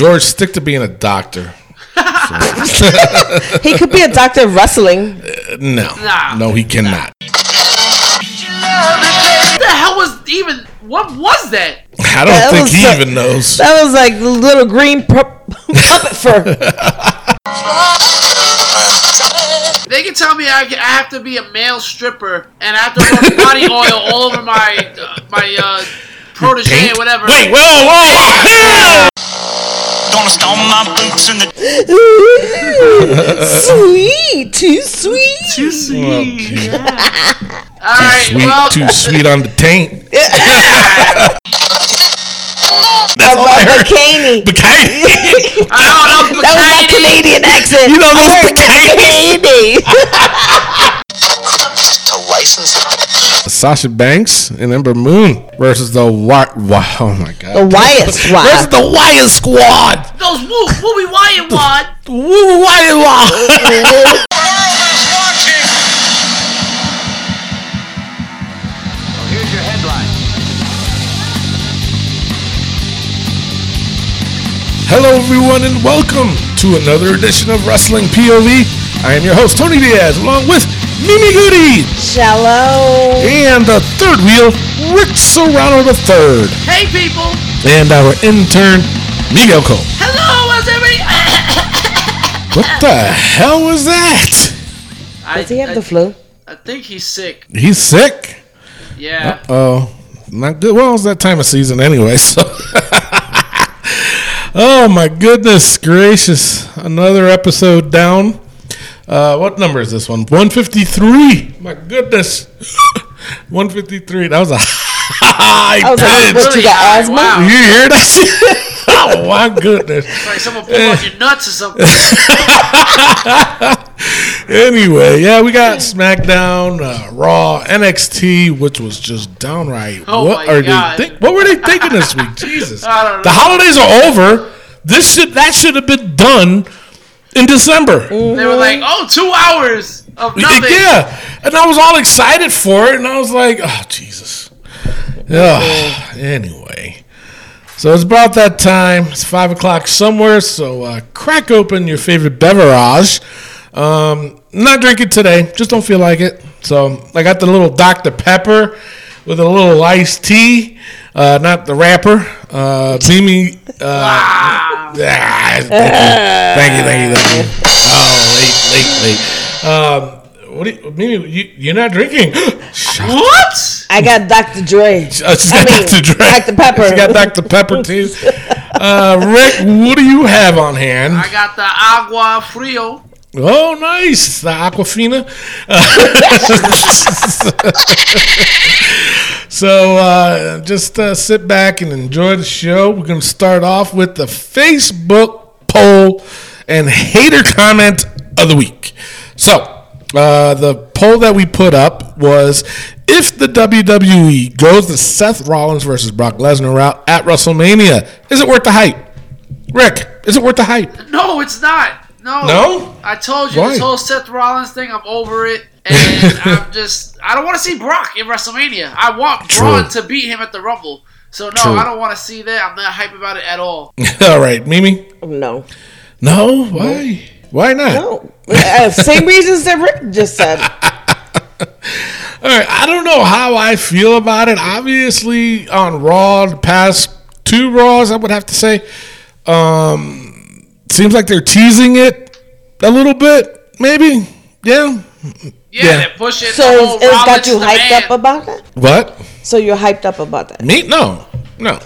George, stick to being a doctor. He could be a doctor of wrestling. No, Nah. no, he cannot. What the hell was even? What was that? I don't That think was he so- even knows. That was like the little green pu- puppet fur. They can tell me I, I have to be a male stripper and I have to rub body oil all over my uh, my uh, protege Pink? or whatever. Wait, whoa, whoa! Gonna stomp my boots in the sweet, too sweet. Too sweet. All right. Sweet, well, too sweet on the taint. That's all I heard. bikini. Bikini. I don't know. That was my Canadian accent. You know those I heard bikini. to license. Sasha Banks and Ember Moon versus the Wyatt. Oh my god. the Wyatt Squad Versus squad. the Wyatt Squad. Those Woo Wooey Wyatt Wad. Woo Wyatt Wyatt. Here's your headline. Hello, everyone, and welcome to another edition of Wrestling POV. I am your host, Tony Diaz, along with Mimi Goody Shallow. and the third wheel, Rick Serrano III, Hey people. and our intern, Miguel Cole. Hello, how's everybody? What the hell was that? I, Does he have I, the flu? I think he's sick. He's sick. Yeah. Oh, not good. Well, it's that time of season anyway. So, oh my goodness gracious! Another episode down. Uh, what number is this one? One fifty three. My goodness, one fifty three. That was a high I was like, pitch. but you got asthma? wow. You hear that? oh my goodness. It's like someone pulled out your nuts or something. Anyway, yeah, we got SmackDown, uh, Raw, NXT, which was just downright. Oh what my are God. they? Think, what were they thinking this week? Jesus, I don't know. the holidays are over. This should that should have been done in December. They were like, oh, two hours of nothing. Yeah, and I was all excited for it, and I was like, oh Jesus. Yeah. Anyway, so it's about that time. It's five o'clock somewhere. So uh, crack open your favorite beverage. Um, not drinking today. Just don't feel like it. So I got the little Dr Pepper with a little iced tea. Uh, not the wrapper. Uh, Mimi. Uh, ah, thank you, thank you, thank you. Oh, late, late, late. Um, what? Do you, Mimi, you, you're not drinking? What? I got Dr. Dre. Uh, she's I got mean, Dr. Dre. Dr. Pepper. She got Dr. Pepper too. Uh, Rick, what do you have on hand? I got the agua frio. Oh, nice. The Aquafina. so uh, just uh, sit back and enjoy the show. We're going to start off with the Facebook poll and hater comment of the week. So uh, the poll that we put up was if the WWE goes the Seth Rollins versus Brock Lesnar route at WrestleMania, is it worth the hype? Rick, is it worth the hype? No, it's not. No. No? I told you Why? this whole Seth Rollins thing. I'm over it, and I'm just. I don't want to see Brock in WrestleMania. I want Braun to beat him at the Rumble. So no, True. I don't want to see that. I'm not hype about it at all. All right, Mimi. No. No, why? Why not? No. Uh, same reasons that Rick just said. All right, I don't know how I feel about it. Obviously, on Raw, the past two Raws, I would have to say, um, seems like they're teasing it a little bit. Maybe, yeah. Yeah, Yeah. they're pushing. So the whole it's got you hyped man. up about that. What? So you're hyped up about that? Me? No, no,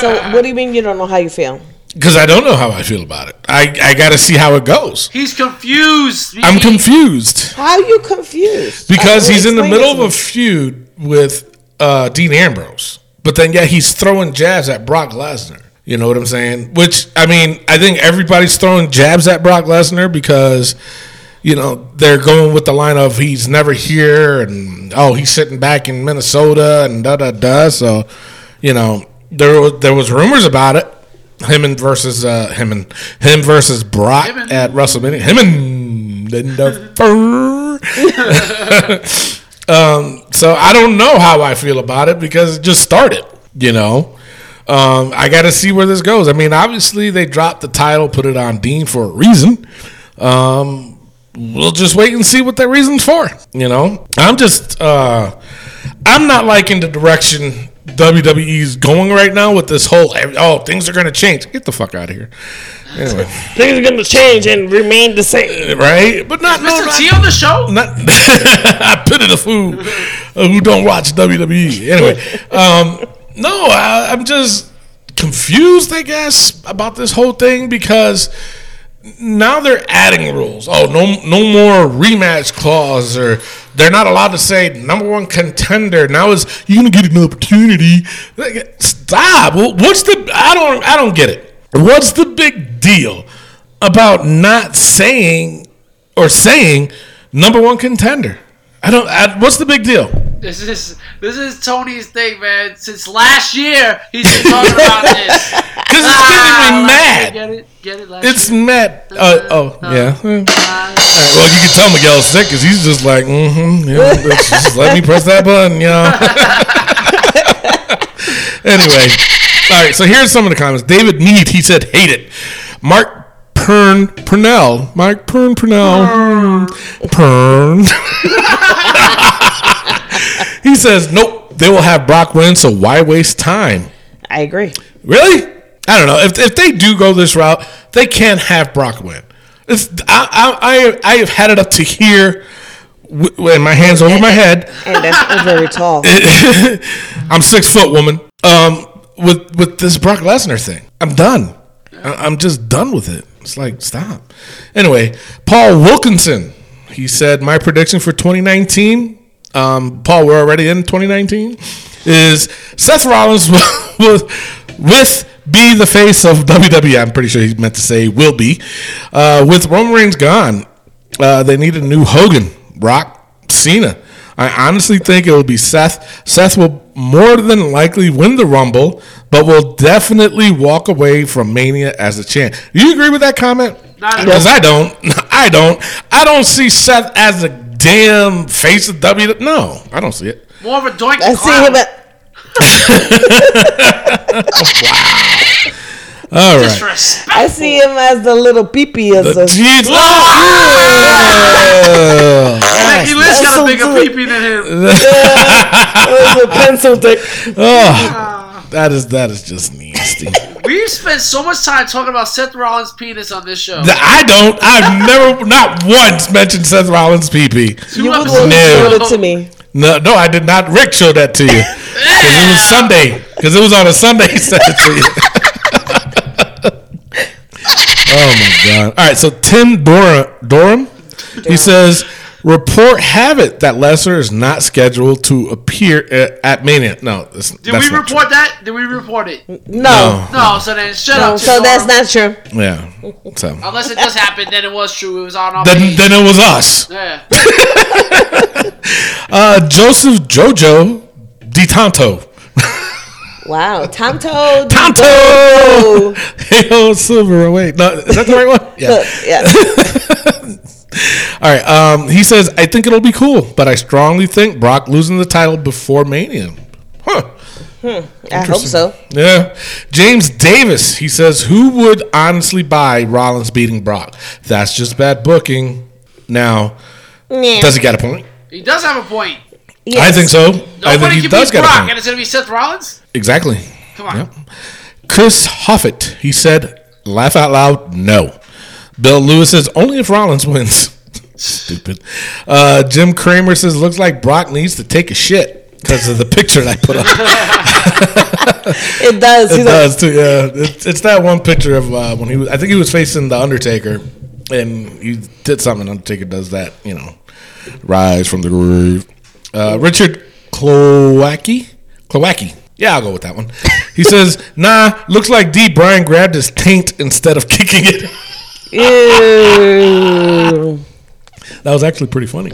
So what do you mean you don't know how you feel? because I don't know how I feel about it. I I got to see how it goes. He's confused. I'm confused How are you confused? because he's in the middle of a feud with uh, Dean Ambrose. but then yeah, he's throwing jabs at Brock Lesnar. You know what I'm saying? Which I mean, I think everybody's throwing jabs at Brock Lesnar because you know they're going with the line of he's never here and oh he's sitting back in Minnesota and da da da. So you know there was there was rumors about it. Him and versus uh, him and him versus Brock Him and- at WrestleMania. Him and the fur. um, so I don't know how I feel about it because it just started. You know, um, I got to see where this goes. I mean, obviously they dropped the title, put it on Dean for a reason. Um, we'll just wait and see what that reason's for. You know, I'm just uh, I'm not liking the direction WWE's going right now with this whole oh things are going to change. Get the fuck out of here. Anyway, Things are gonna change and remain the same. right? But not no, Mr. not, T on the show? not I pity the fool uh, who don't watch WWE. Anyway, um, no, I, I'm just confused, I guess, about this whole thing because now they're adding rules. Oh, no, no more rematch clause, or they're not allowed to say number one contender. Now is you gonna get an opportunity? Stop. What's the? I don't. I don't get it. What's the big deal about not saying or saying number one contender? I don't. I, what's the big deal? This is this is Tony's thing, man. Since last year, he's been talking about this. Because it's getting me Ah, mad. Get it? Get it? Last It's year? mad. Uh, oh, yeah. Eh. All right, well, you can tell Miguel's sick because he's just like, mm-hmm. Yeah, just let me press that button, y'all. anyway, all right. So here's some of the comments. David Mead, he said, hate it. Mark Pern Purnell, Mark Pern Purnell, Pern. he says, nope. They will have Brock win, so why waste time? I agree. Really? I don't know. If, if they do go this route, they can't have Brock win. It's, I, I, I, I have had it up to here with, my hands over my head. And that's very tall. I'm six foot woman. Um, with with this Brock Lesnar thing, I'm done. I'm just done with it. It's like stop. Anyway, Paul Wilkinson. He said my prediction for 2019. Um, Paul, we're already in 2019. Is Seth Rollins will with be the face of WWE? I'm pretty sure he meant to say will be. Uh, with Roman Reigns gone, uh, they need a new Hogan, Rock, Cena. I honestly think it will be Seth. Seth will more than likely win the Rumble, but will definitely walk away from Mania as a champ. Do you agree with that comment? Not at all. Because I don't. I don't. I don't see Seth as a damn face of W. No, I don't see it. More of a doink. I see him at All right. I see him as the little peepee as The a Jeez. Oh! Becky Lynch got a so bigger good. peepee than him. as a pencil dick. Oh, ah. That is that is just nasty. We've spent so much time talking about Seth Rollins' penis on this show. I don't. I've never, not once mentioned Seth Rollins' PP. Two You would episodes No. showed it to me. No, no, I did not. Rick showed that to you because it was Sunday. Because it was on a Sunday. He sent it to you. oh my god! All right, so Tim Dor- Dorham, he says, report have it that Lesnar is not scheduled to appear at Mania. No, that's, Did that's we not report that? Did we report it? No. No, so then shut No, up. so Tim that's Dorham. not true. true. Yeah. So Unless it just happened, then it was true. It was on our then, page. then it was us. yeah. Uh, Joseph Jojo Di Tanto. Wow. Tonto. Tanto. Hey, oh, Silver. Wait, no, is that the right one? Yeah. yeah. All right. Um, he says, I think it'll be cool, but I strongly think Brock losing the title before Mania. Huh. I hope so. Yeah. James Davis, he says, who would honestly buy Rollins beating Brock? That's just bad booking. Now, Yeah. does he got a point? He does have a point. Yes. I think so. I think he can does beat get a Brock, point. and it's going to be Seth Rollins? Exactly. Come on. Yep. Chris Hoffett, he said, laugh out loud, no. Bill Lewis says, only if Rollins wins. Stupid. Uh, Jim Kramer says, looks like Brock needs to take a shit because of the picture that I put up. It does. It He's like, does too. Yeah, it's, it's that one picture of uh, when he was. I think he was facing the Undertaker, and he did something. Undertaker does that, you know, rise from the grave. Uh, Richard Klowacki, Klowacki. Yeah, I'll go with that one. He says, "Nah, looks like D. Brian grabbed his taint instead of kicking it." Ew. That was actually pretty funny.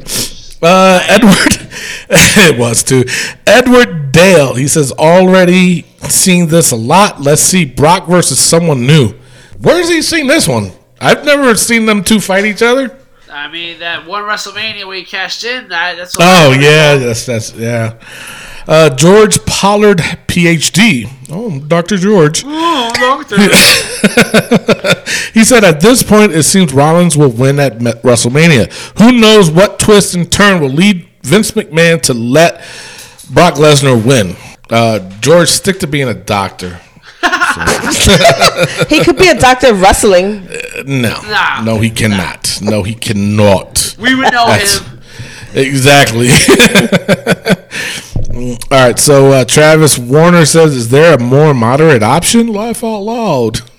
Uh, Edward, it was too. Edward Dale. He says, "Already seen this a lot. Let's see Brock versus someone new." Where's he seen this one? I've never seen them two fight each other. I mean, that one WrestleMania where he cashed in, that, that's what Oh I yeah, that's that's yeah. Uh, George Pollard, PhD. Oh, Dr. George. Oh, doctor. he said at this point it seems Rollins will win at WrestleMania. Who knows what twist and turn will lead Vince McMahon to let Brock Lesnar win? Uh, George, stick to being a doctor. He could be a doctor of wrestling. No, Nah. no, he cannot. No, he cannot. we would know That's- him. Exactly. All right, so uh, Travis Warner says, "Is there a more moderate option?" Laugh out loud.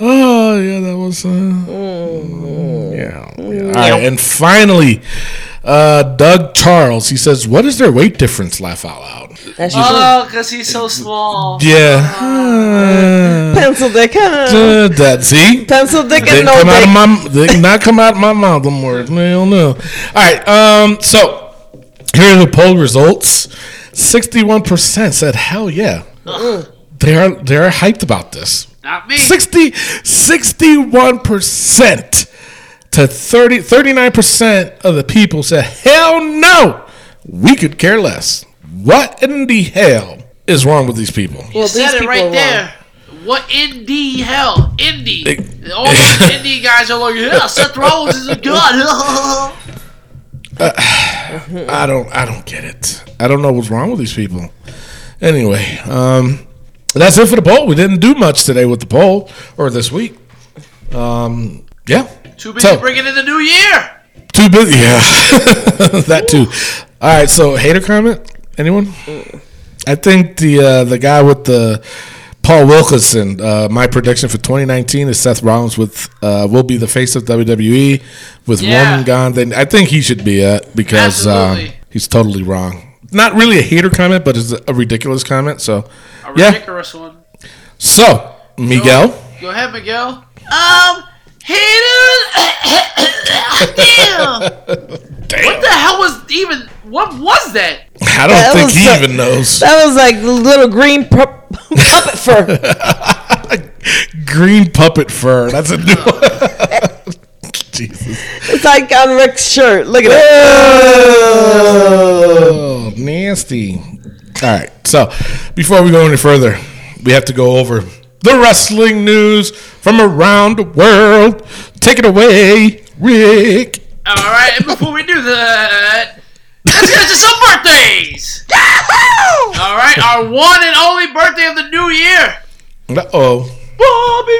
oh yeah, that was. Uh, yeah, yeah. All right, and finally, uh, Doug Charles. He says, "What is their weight difference?" Laugh out loud. That's Oh, because he's so small. Yeah. Uh, pencil dick. Huh? uh, that see. Pencil dick They and no come out of dick. my. They not come out of my mouth. Them words. I don't know. All right. Um. So here are the poll results. Sixty-one percent said, "Hell yeah." They are. They are hyped about this. Not me. 60, 61% to 30, 39% of the people said, hell no, we could care less. What in the hell is wrong with these people? You Well, said these it right are there. What indie hell? Indie. They- All those indie guys are like, yeah, Seth Rollins is a god. I don't I don't get it. I don't know what's wrong with these people. Anyway, um, that's it for the poll. We didn't do much today with the poll or this week. Um, yeah. Too busy So- bringing in the new year. Too busy. Yeah, that too. All right. So hater comment. Anyone? I think the uh, the guy with the Paul Wilkinson. Uh, my prediction for 2019 is Seth Rollins with uh, will be the face of WWE with Yeah. Roman gone. Then I think he should be it because um, he's totally wrong. Not really a hater comment, but it's a ridiculous comment. So A yeah. ridiculous one. So Miguel. Go ahead, Miguel. Um, haters. Damn. Damn. What the hell was even? What was that? I don't That think was he so- even knows. That was like the little green pu- puppet fur. Green puppet fur. That's a new one. Jesus. It's like on Rick's shirt. Look at it. Oh, nasty. All right. So, before we go any further, we have to go over the wrestling news from around the world. Take it away, Rick. All right, and before we do that, let's get into some birthdays. All right, our one and only birthday of the new year, Uh oh. Bobby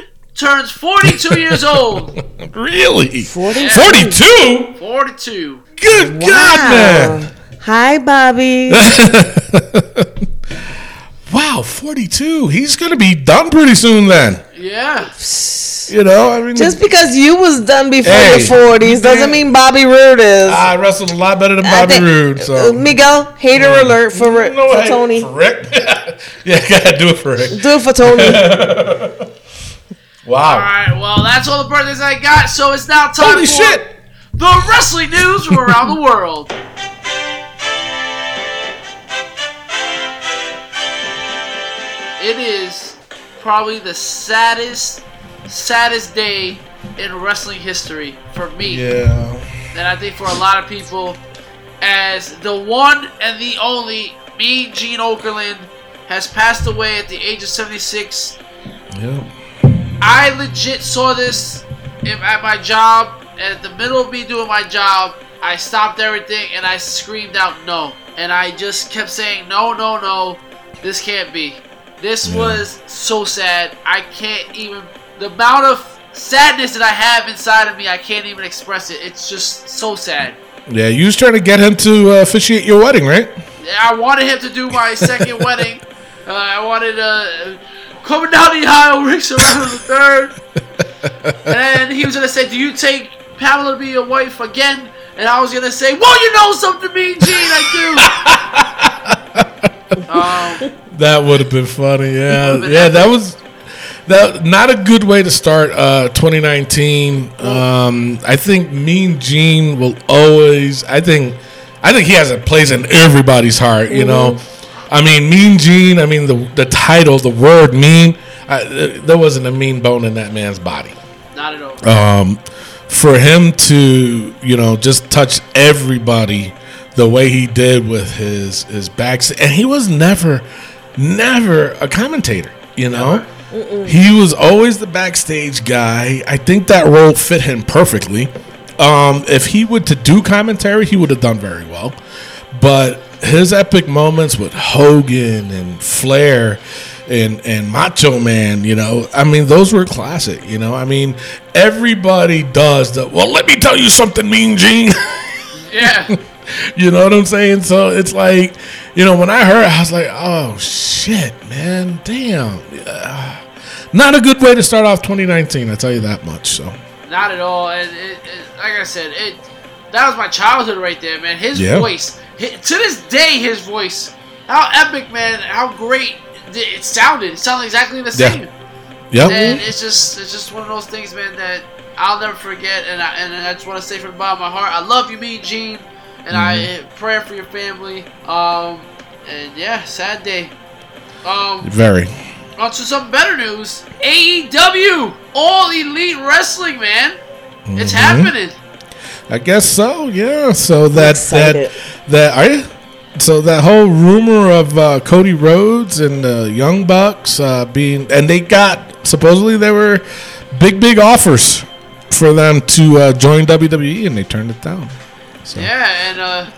Roode turns 42 years old. Really? 42? 42? 42. Good God, man. Hi, Bobby. Wow, 42. He's going to be done pretty soon then. Yeah. You know, I mean, Just because you was done before Hey, your 40s doesn't mean Bobby Roode is. I wrestled a lot better than Bobby think- Roode. So. uh, Miguel, hater alert for, Rick, No, for hey, Tony. For Rick? yeah, gotta do it for Rick. Do it for Tony. Wow. All right, well, that's all the birthdays I got, so it's now time Holy for shit! the wrestling news from around the world. It is probably the saddest, saddest day in wrestling history for me. Yeah. And I think for a lot of people, as the one and the only me, Gene Okerlund, has passed away at the age of 76. Yeah. I legit saw this at my job, and at the middle of me doing my job, I stopped everything and I screamed out no. And I just kept saying, no, no, no, this can't be. This was so sad. I can't even. The amount of sadness that I have inside of me, I can't even express it. It's just so sad. Yeah, you was trying to get him to uh, officiate your wedding, right? Yeah, I wanted him to do my second wedding. Uh, I wanted uh, coming down the aisle, Rick Serrano the third. And then he was gonna say, "Do you take Pamela to be your wife again?" And I was gonna say, "Well, you know something, Mean Gene, I do." Um, That would have been funny. Yeah, yeah, that was that. Not a good way to start uh, 2019. Um, I think Mean Gene will always. I think. I think he has a place in everybody's heart. You know, I mean, Mean Gene. I mean, the the title, the word mean. I, there wasn't a mean bone in that man's body not at all. um, for him to you know just touch everybody the way he did with his his backs and he was never never a commentator you know he was always the backstage guy i think that role fit him perfectly um, if he would to do commentary he would have done very well but his epic moments with Hogan and Flair and and Macho Man, you know, I mean, those were classic. You know, I mean, everybody does the. Well, let me tell you something, Mean Gene. Yeah. you know what I'm saying? So it's like, you know, when I heard, I was like, oh shit, man, damn. Uh, not a good way to start off 2019. I tell you that much. So Not at all. And it, it, like I said, it that was my childhood right there, man. His Yeah. voice, hi to this day, his voice, how epic, man. How great it sounded. It sounded exactly the Yeah. same. yep. And it's just it's just one of those things, man, that I'll never forget. And I and I just want to say from the bottom of my heart, I love you, Mean Gene, and I Mm-hmm. pray for your family. Um, and yeah, sad day. Um, Very. on to some better news. AEW, All Elite Wrestling, man. It's Mm-hmm. happening. I guess so. Yeah. So that excited. that that are you? So that whole rumor of uh, Cody Rhodes and the Young Bucks uh, being, and they got supposedly there were big big offers for them to uh, join WWE, and they turned it down. So. Yeah, and uh,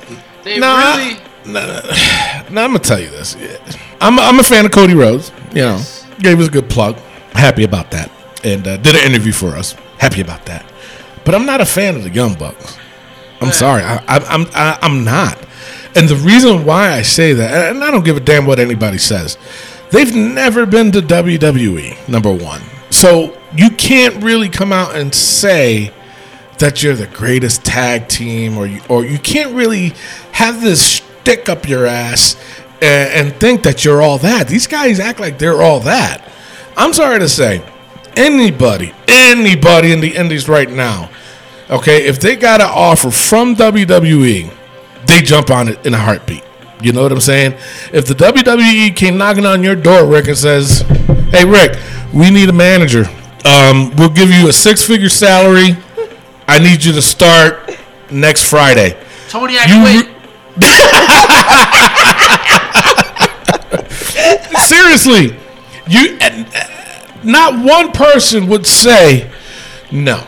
they Nah, really. nah, nah, I'm gonna tell you this. I'm I'm a fan of Cody Rhodes. You know, gave us a good plug. Happy about that, and uh, did an interview for us. Happy about that. But I'm not a fan of the Young Bucks. I'm sorry. I, I, I'm I, I'm not. And the reason why I say that, and I don't give a damn what anybody says, they've never been to WWE. Number one, so you can't really come out and say that you're the greatest tag team, or you, or you can't really have this stick up your ass and, and think that you're all that. These guys act like they're all that. I'm sorry to say, anybody, anybody in the Indies right now, okay, if they got an offer from WWE, they jump on it in a heartbeat. You know what I'm saying? If the WWE came knocking on your door, Rick, and says, "Hey, Rick, we need a manager. Um, we'll give you a six-figure salary. I need you to start next Friday." Tony, I You- quit. Seriously, you and, not one person would say no.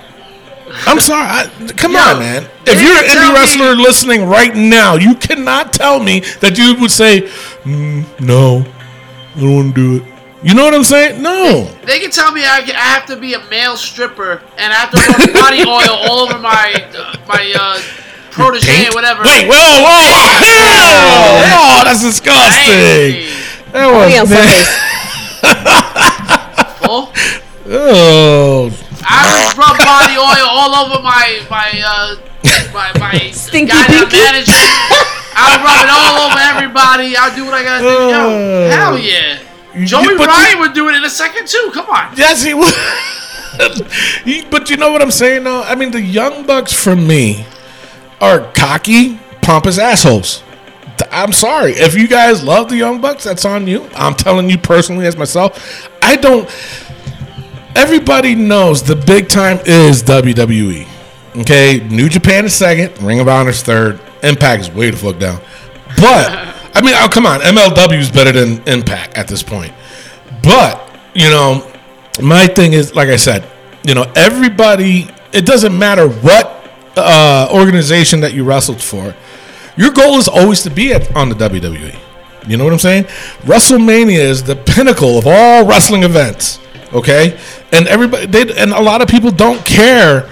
I'm sorry. I, come Yo, on, man. If you're an indie me- wrestler listening right now, you cannot tell me that you would say "Mm, no. I don't want to do it. You know what I'm saying? No. They can tell me I, I have to be a male stripper and I have to rub body oil all over my uh, my uh, protege or whatever. Wait, whoa, whoa, whoa! Oh, that's disgusting. Hey, That was Sundays. fool. oh, I rub body oil all over my my uh my my Stinky guy that pinky? managed me. I rub it all over everybody. I do what I gotta do. Yo, hell yeah. Joey but Ryan would do it in a second too. Come on. Yes, he would. He- but you know what I'm saying, though? I mean, the Young Bucks, for me, are cocky, pompous assholes. I'm sorry. If you guys love the Young Bucks, that's on you. I'm telling you personally, as myself, I don't. Everybody knows the big time is WWE. Okay, New Japan is second, Ring of Honor is third, Impact is way the fuck down. But I mean, oh come on, MLW is better than Impact at this point. But you know, my thing is, like I said, you know, everybody. It doesn't matter what uh, organization that you wrestled for. Your goal is always to be at, on the WWE. You know what I'm saying? WrestleMania is the pinnacle of all wrestling events. Okay, and everybody, they, and a lot of people don't care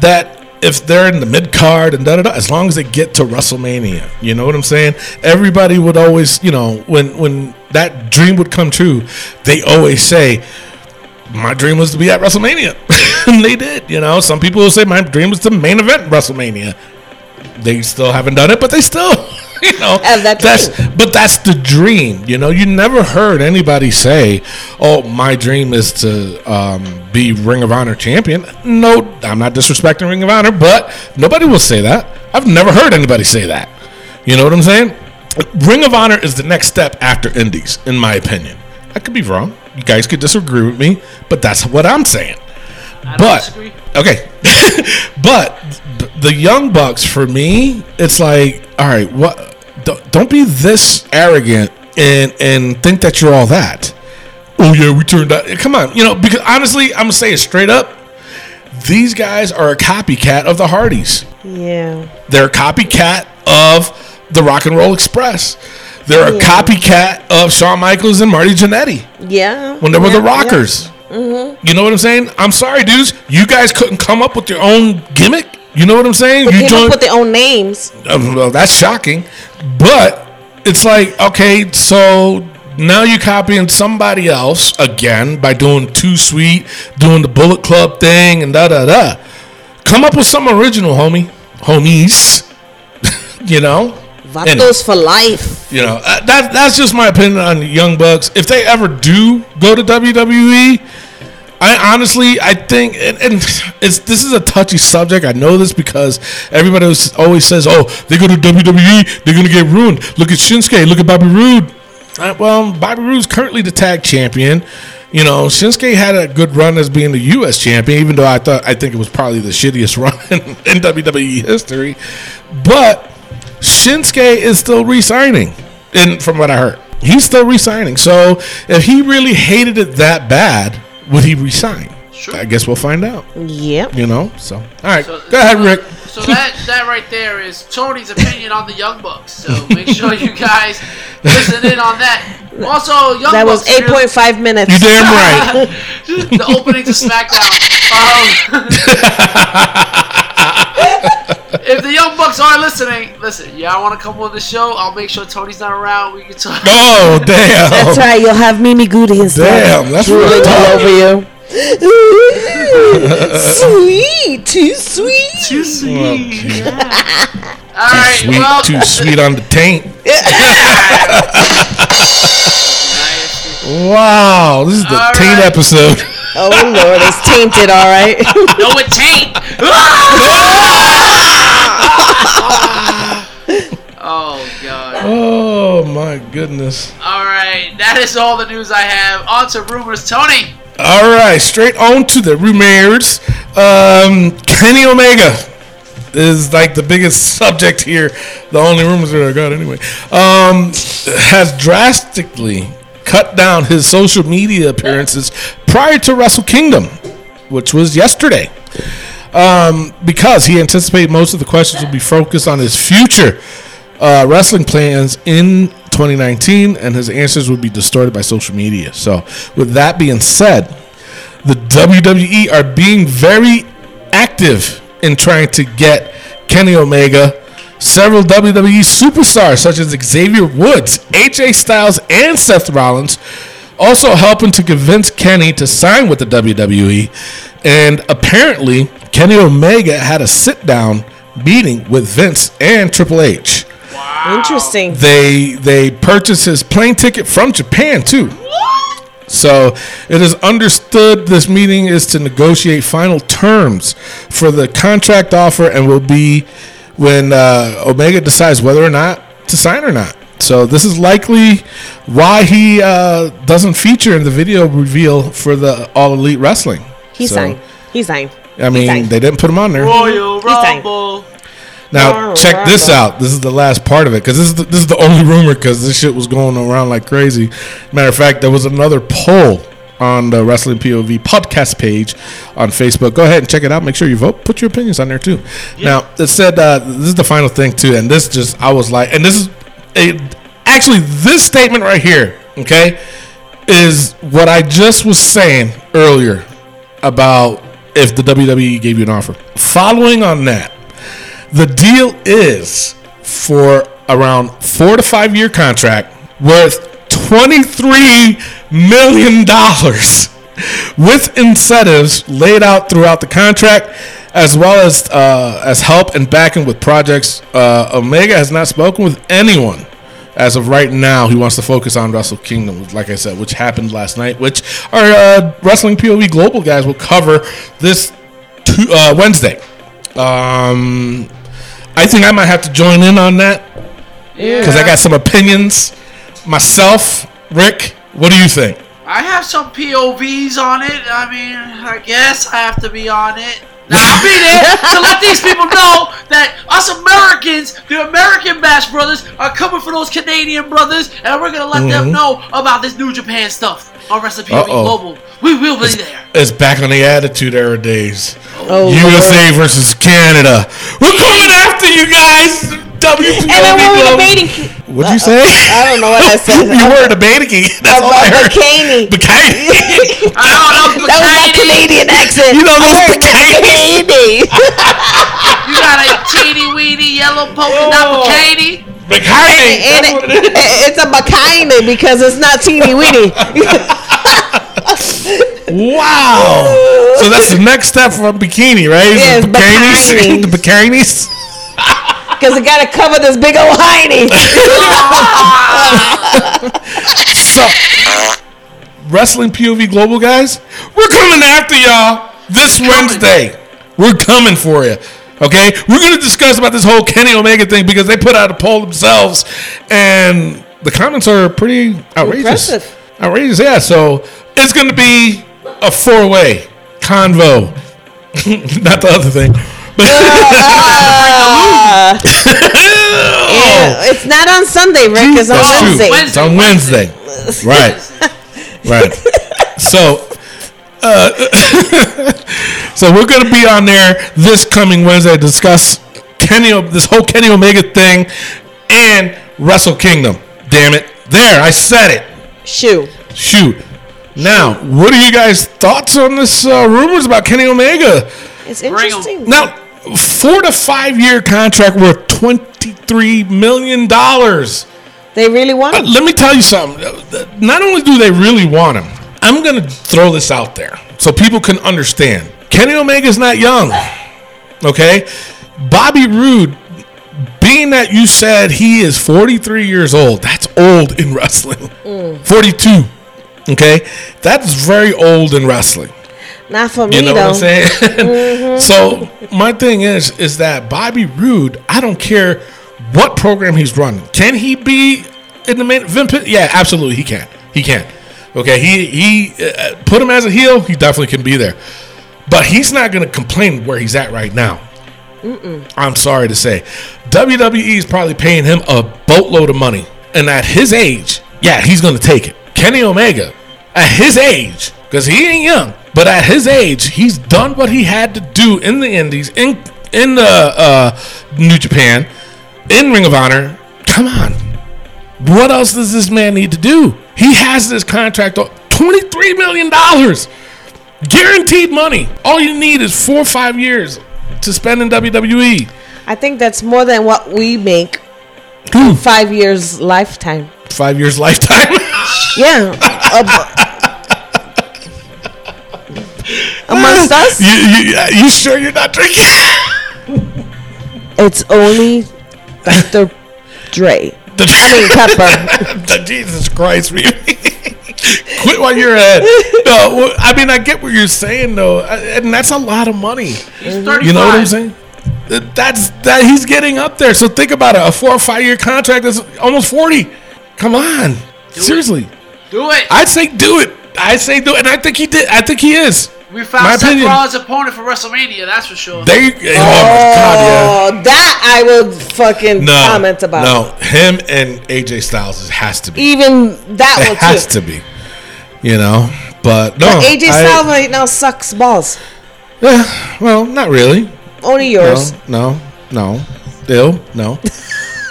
that if they're in the mid card and da da da, as long as they get to WrestleMania. You know what I'm saying? Everybody would always, you know, when when that dream would come true, they always say, "My dream was to be at WrestleMania," and they did. You know, some people will say, "My dream was to main event WrestleMania." They still haven't done it, but they still you know, Have that that's but that's the dream. You know, you never heard anybody say, "Oh, my dream is to um, be Ring of Honor champion." No, I'm not disrespecting Ring of Honor, but nobody will say that. I've never heard anybody say that. You know what I'm saying? Ring of Honor is the next step after Indies, in my opinion. I could be wrong. You guys could disagree with me, but that's what I'm saying. I But disagree. okay, but the Young Bucks for me, it's like, all right, what? Don't, don't be this arrogant and and think that you're all that. Oh yeah, we turned out. Come on, you know, because honestly, I'm gonna say it straight up. These guys are a copycat of the Hardys. Yeah. They're a copycat of the Rock and Roll Express. They're a copycat of Shawn Michaels and Marty Jannetty Yeah. when they were the Yeah, yeah. Rockers. You know what I'm saying? I'm sorry, dudes. You guys couldn't come up with your own gimmick. You know what I'm saying? They you up with their own names. uh, well, that's shocking, but it's like okay, so now you're copying somebody else again by doing Too Sweet, doing the Bullet Club thing, and da da da. Come up with something original, homie, homies. you know. Vatos for life. you know uh, that that's just my opinion on young bucks if they ever do go to wwe i honestly i think and, and it's this is a touchy subject. I know this because everybody always says oh they go to wwe they're gonna get ruined. Look at shinsuke look at bobby Roode. Uh, well bobby Roode's currently the tag champion. You know shinsuke had a good run as being the us champion even though i thought i think it was probably the shittiest run in, in wwe history. But Shinsuke is still re-signing, and from what I heard, he's still re-signing. So if he really hated it that bad, would he resign? Sure. I guess we'll find out. Yep. You know. So all right, So, go ahead, Rick. So that that right there is Tony's opinion on the Young Bucks. So make sure you guys listen in on that. Also, Young That was Bucks. really- 8.5 minutes. You damn right. the opening to SmackDown. Um, if the Young Bucks are listening, listen, y'all want to come on the show? I'll make sure Tony's not around. We can talk. Oh damn! That's right. You'll have Mimi Goody and stuff. Damn, that's really real all over you. sweet, too sweet. Too sweet. Okay. All right. Sweet, well, too sweet on the taint. Nice. Wow, this is the All taint right. episode. Oh Lord, it's tainted. All right. No, it taint. oh God. Oh my goodness. All right, that is all the news I have. On to rumors, Tony. All right, straight on to the rumors. Um, Kenny Omega is like the biggest subject here. The only rumors that I got anyway. Um, has drastically cut down his social media appearances prior to Wrestle Kingdom, which was yesterday. Um, because he anticipated most of the questions would be focused on his future uh, wrestling plans in 2019, and his answers would be distorted by social media. So, with that being said, the WWE are being very active in trying to get Kenny Omega, several WWE superstars such as Xavier Woods, AJ Styles, and Seth Rollins, also helping to convince Kenny to sign with the WWE. And apparently, Kenny Omega had a sit down meeting with Vince and Triple H. Wow. Interesting. They they purchased his plane ticket from Japan too. So it is understood this meeting is to negotiate final terms for the contract offer and will be when uh, Omega decides whether or not to sign or not. So this is likely why he uh, doesn't feature in the video reveal for the All Elite Wrestling. He So, signed. He signed. I mean, signed. they didn't put him on there. Royal He's saying- Rumble. Now check this out. This is the last part of it because this is the, this is the only rumor because this shit was going around like crazy. Matter of fact, there was another poll on the Wrestling POV podcast page on Facebook. Go ahead and check it out. Make sure you vote. Put your opinions on there too. Now it said uh, this is the final thing too, and this just I was like, and this is actually this statement right here. Okay, is what I just was saying earlier about if the WWE gave you an offer. Following on that, the deal is for around four to five year contract worth twenty three million dollars. with incentives laid out throughout the contract, as well as uh, as help and backing with projects. Uh, Omega has not spoken with anyone as of right now. He wants to focus on Wrestle Kingdom, like I said, which happened last night, which our uh, Wrestling POV Global guys will cover this uh, Wednesday. Um, I think I might have to join in on that because I got some opinions myself. Rick, what do you think? I have some POVs on it. I mean, I guess I have to be on it. Now, I'll be there to let these people know that us Americans, the American Bash Brothers, are coming for those Canadian brothers, and we're gonna let them mm-hmm. know about this New Japan stuff on Recipe POV Uh-oh. Global. We will be there. It's back on the Attitude Era days. Oh, USA versus Canada. We're coming after you guys. WPOV And then we were Global. debating. What'd you say? I don't know what I said. you were debating. That's all I About heard. bikini. Bikini. I don't know, That was my. Canadian accent. You know I those heard bikini. You got a teeny weeny yellow polka Oh. dot bikini. Bikini. and That's it, what it is. a bikini because it's not teeny weeny. Wow. So that's the next step from bikini, right? Is Yes, the bikinis. bikinis. the bikinis. Because it got to cover this big old hiney. So, Wrestling POV Global guys, we're coming after y'all this Wednesday. We're coming for you. Okay, we're gonna discuss about this whole Kenny Omega thing because they put out a poll themselves, and the comments are pretty outrageous. Impressive. Outrageous, yeah. So it's gonna be a four-way convo, not the other thing. But it's not on Sunday, Rick. It's on That's true. Wednesday. It's on Wednesday. right. Right. So, uh, so we're going to be on there this coming Wednesday to discuss Kenny, this whole Kenny Omega thing and Wrestle Kingdom. Damn it. There, I said it. Shoot. Shoot. Now, what are you guys' thoughts on this uh, rumors about Kenny Omega? It's interesting. Now, four to five year contract worth $23 million. They really want Uh, let me tell you something. Not only do they really want him, I'm going to throw this out there so people can understand. Kenny Omega's not young. Okay? Bobby Roode, being that you said he is 43 years old, that's old in wrestling. 42. Okay? That's very old in wrestling. Not for me, You know though. what I'm saying? so my thing is, is that Bobby Roode, I don't care what program he's running. Can he be in the main event? Yeah, absolutely, he can. He can. Okay, he he uh, put him as a heel. He definitely can be there, but he's not going to complain where he's at right now. I'm sorry to say, WWE is probably paying him a boatload of money, and at his age, yeah, he's going to take it. Kenny Omega, at his age, because he ain't young, but at his age, he's done what he had to do in the Indies, in in the uh, New Japan, in Ring of Honor. Come on, what else does this man need to do? He has this contract, twenty three million dollars, guaranteed money. All you need is four or five years to spend in. WWE. I think that's more than what we make five years lifetime. five years lifetime. Yeah. Ab- Amongst us, you, you, you sure you're not drinking? it's only Dr. Dre. I mean, Pepper. Jesus Christ, really? Quit while you're ahead. No, I mean, I get what you're saying, though, and that's a lot of money. He's 35. You know what I'm saying? That's that he's getting up there. So think about it: a four or five year contract is almost forty. Come on, seriously. Do it. I'd say do it. I'd say do it, and I think he did. I think he is. We found my Seth opinion. Rollins' opponent for WrestleMania. That's for sure. There you. Oh, God, Oh, that I will fucking. No, comment about. no, him and AJ Styles has to be. Even that It one has too. to be. You know, but no. AJ I- Styles right now sucks balls. Yeah, well, not really. Only No, yours. no, no, Ew, no.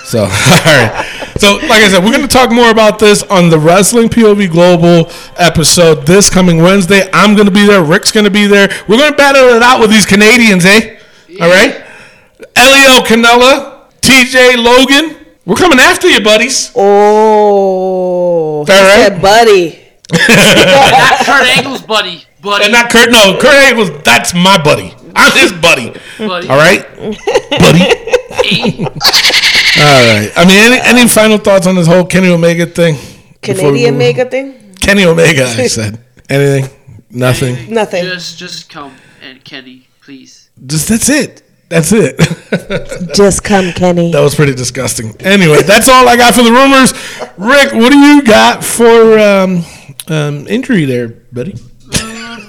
So, all right. So, like I said, we're going to talk more about this on the Wrestling POV Global episode this coming Wednesday. I'm going to be there. Rick's going to be there. We're going to battle it out with these Canadians, eh? All right. Elio Canella, TJ Logan. We're coming after you, buddies. Oh, he All right. said, buddy. Not Kurt Angle's buddy, buddy, And not Kurt. No, Kurt Angle's. That's my buddy. I'm his buddy. buddy. All right, buddy. Hey, All right. I mean, any, any final thoughts on this whole Kenny Omega thing? Canadian move- mega thing? Kenny Omega. I said anything. Nothing. Nothing. just, just come and Kenny, please. Just that's it. That's it. Just come, Kenny. that was pretty disgusting. Anyway, that's all I got for the rumors. Rick, what do you got for um, um, injury there, buddy?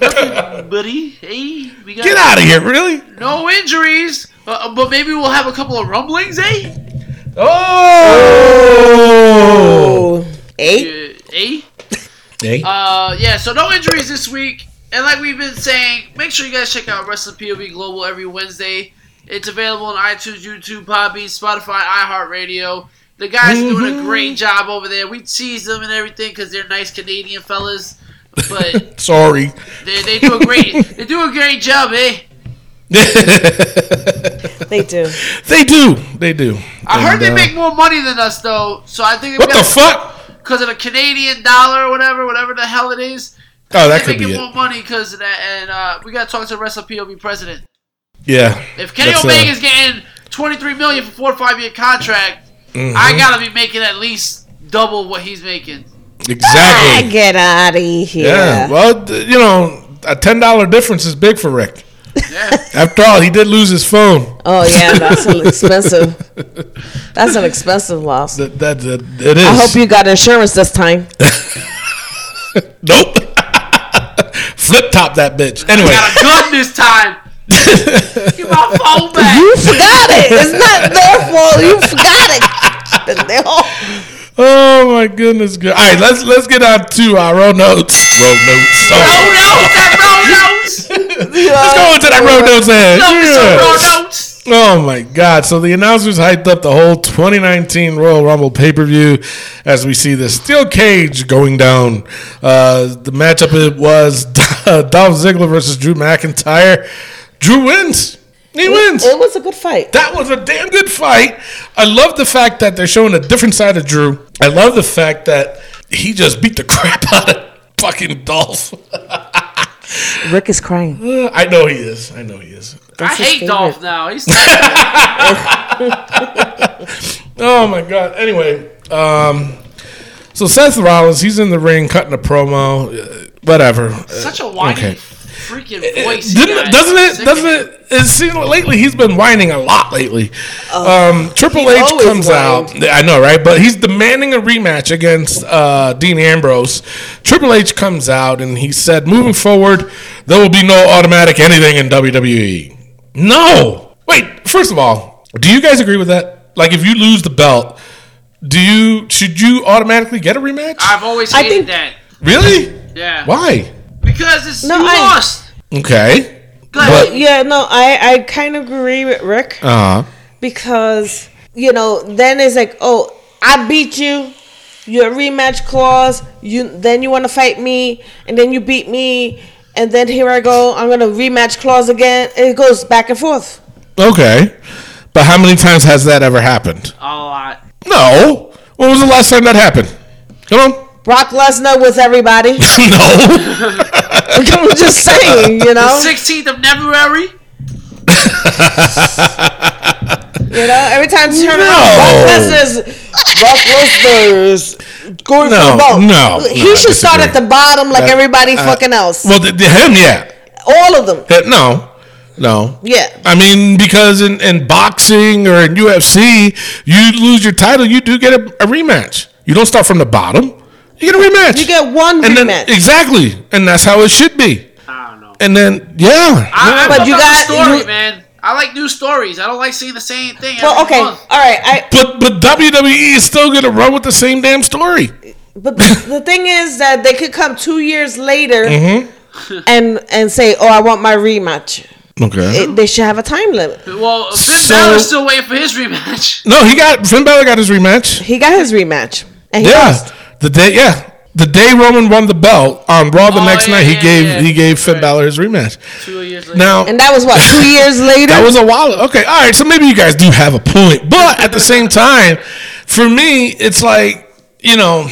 Buddy, hey, we got Get out of here! Really? no injuries, uh, but maybe we'll have a couple of rumblings, eh? Oh. Oh, eight. Uh, eh? Hey. Uh, yeah, so no injuries this week. And like we've been saying, make sure you guys check out Wrestling POV Global every Wednesday. It's available on iTunes, YouTube, Podbean, Spotify, iHeartRadio. The guys are doing a great job over there. We tease them and everything because they're nice Canadian fellas, but Sorry. they, they do a great they do a great job, eh? They do. They do. They do. I heard And, they uh, make more money than us though, so I think What the fuck? because of the Canadian dollar or whatever, whatever the hell it is. Oh, that They could making be more money because of that, and uh, we gotta talk to the Wrestle POV president. Yeah. If Kenny That's, uh, Omega's getting 23 million for four or five year contract, Mm-hmm. I gotta be making at least double what he's making. Exactly. I get out of here. Yeah. Well, you know, a ten dollar difference is big for Rick. Yeah. After all, he did lose his phone. oh yeah, that's an expensive. That's an expensive loss. That that, that it is. I hope you got insurance this time. Nope. Flip top that bitch. Anyway. Got a gun this time. Get my phone back. You forgot it. It's not their fault. You forgot it. All- Oh my goodness. All right, let's let's get on to our road notes. Road notes. Road notes. That road notes. Let's go into that road notes. Then. Love Yes. road notes. Oh my God! So the announcers hyped up the whole 2019 Royal Rumble pay per view as we see the steel cage going down. Uh, the matchup it was Dolph Ziggler versus Drew McIntyre. Drew wins. He wins. It was a good fight. That was a damn good fight. I love the fact that they're showing a different side of Drew. I love the fact that he just beat the crap out of fucking Dolph. Rick is crying. Uh, I know he is. I know he is. I hate favorite. Dolph now. He's Oh my god. Anyway, um, so Seth Rollins, he's in the ring cutting a promo. Uh, whatever. such a whiny Okay. Freaking voice. he Didn't, got. doesn't it? Sick Doesn't it? It seems lately he's been whining a lot lately. um, Triple H comes whined. out. I know, right? But he's demanding a rematch against uh, Dean Ambrose. Triple H comes out and he said, moving forward, there will be no automatic anything in WWE. No. Wait. First of all, do you guys agree with that? Like, if you lose the belt, do you should you automatically get a rematch? I've always I hated think- that. really? Yeah. Why? Because it's No, you I- lost. Okay. Go ahead. Yeah, no, I I kind of agree with Rick Uh huh. because you know then it's like, oh, I beat you. Your rematch clause. You then you want to fight me, and then you beat me, and then here I go. I'm gonna rematch clause again. It goes back and forth. Okay. But how many times has that ever happened? A lot. No. When was the last time that happened? Come on. Brock Lesnar with everybody. no. I'm just saying, you know. 16th of February. You know, every time you turn No. around, this is Brock Lesnar's going No, for the belt. no, he no, I should start at the bottom like That- everybody uh, fucking else. Well, the, the, him, yeah. All of them. Uh, No. No. Yeah. I mean, because in, in boxing or in UFC, you lose your title, you do get a, a rematch. You don't start from the bottom. You get a rematch. You get one and then rematch. exactly, and that's how it should be. I don't know. And then, yeah, I, I But but you you got- story, you- man. I like new stories. I don't like seeing the same thing. Well, every okay, month. all right. I but but WWE is still gonna run with the same damn story. but the, the thing is that they could come two years later Mm-hmm. and and say, "Oh, I want my rematch." Okay. It, they should have a time limit. Well, Finn So- Balor's still waiting for his rematch. no, he got Finn Balor got his rematch. He got his rematch, and he Yeah, lost. The day yeah. The day Roman won the belt on Raw the Oh, next yeah, night, he yeah, gave yeah. he gave Finn Right. Balor his rematch. Two years later. Now And that was what two years later. That was a while. Okay, all right. So maybe you guys do have a point, but at the same time, for me, it's like you know,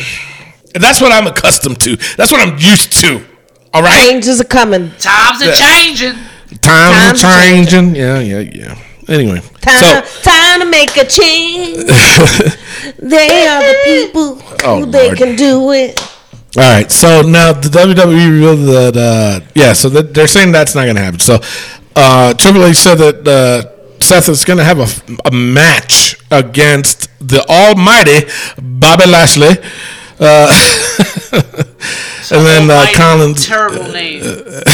that's what I'm accustomed to. That's what I'm used to. All right. Changes are coming. Times are changing. Times Times are are changing. Yeah, yeah, yeah. Anyway, Time, so time to make a change. they are the people Oh, who they Lord. can do it. all right. So now the WWE revealed that uh, yeah. So that they're saying that's not going to happen. So uh, Triple H said that uh, Seth is going to have a, a match against the Almighty Bobby Lashley. Uh, and then uh, Collins. Terrible name.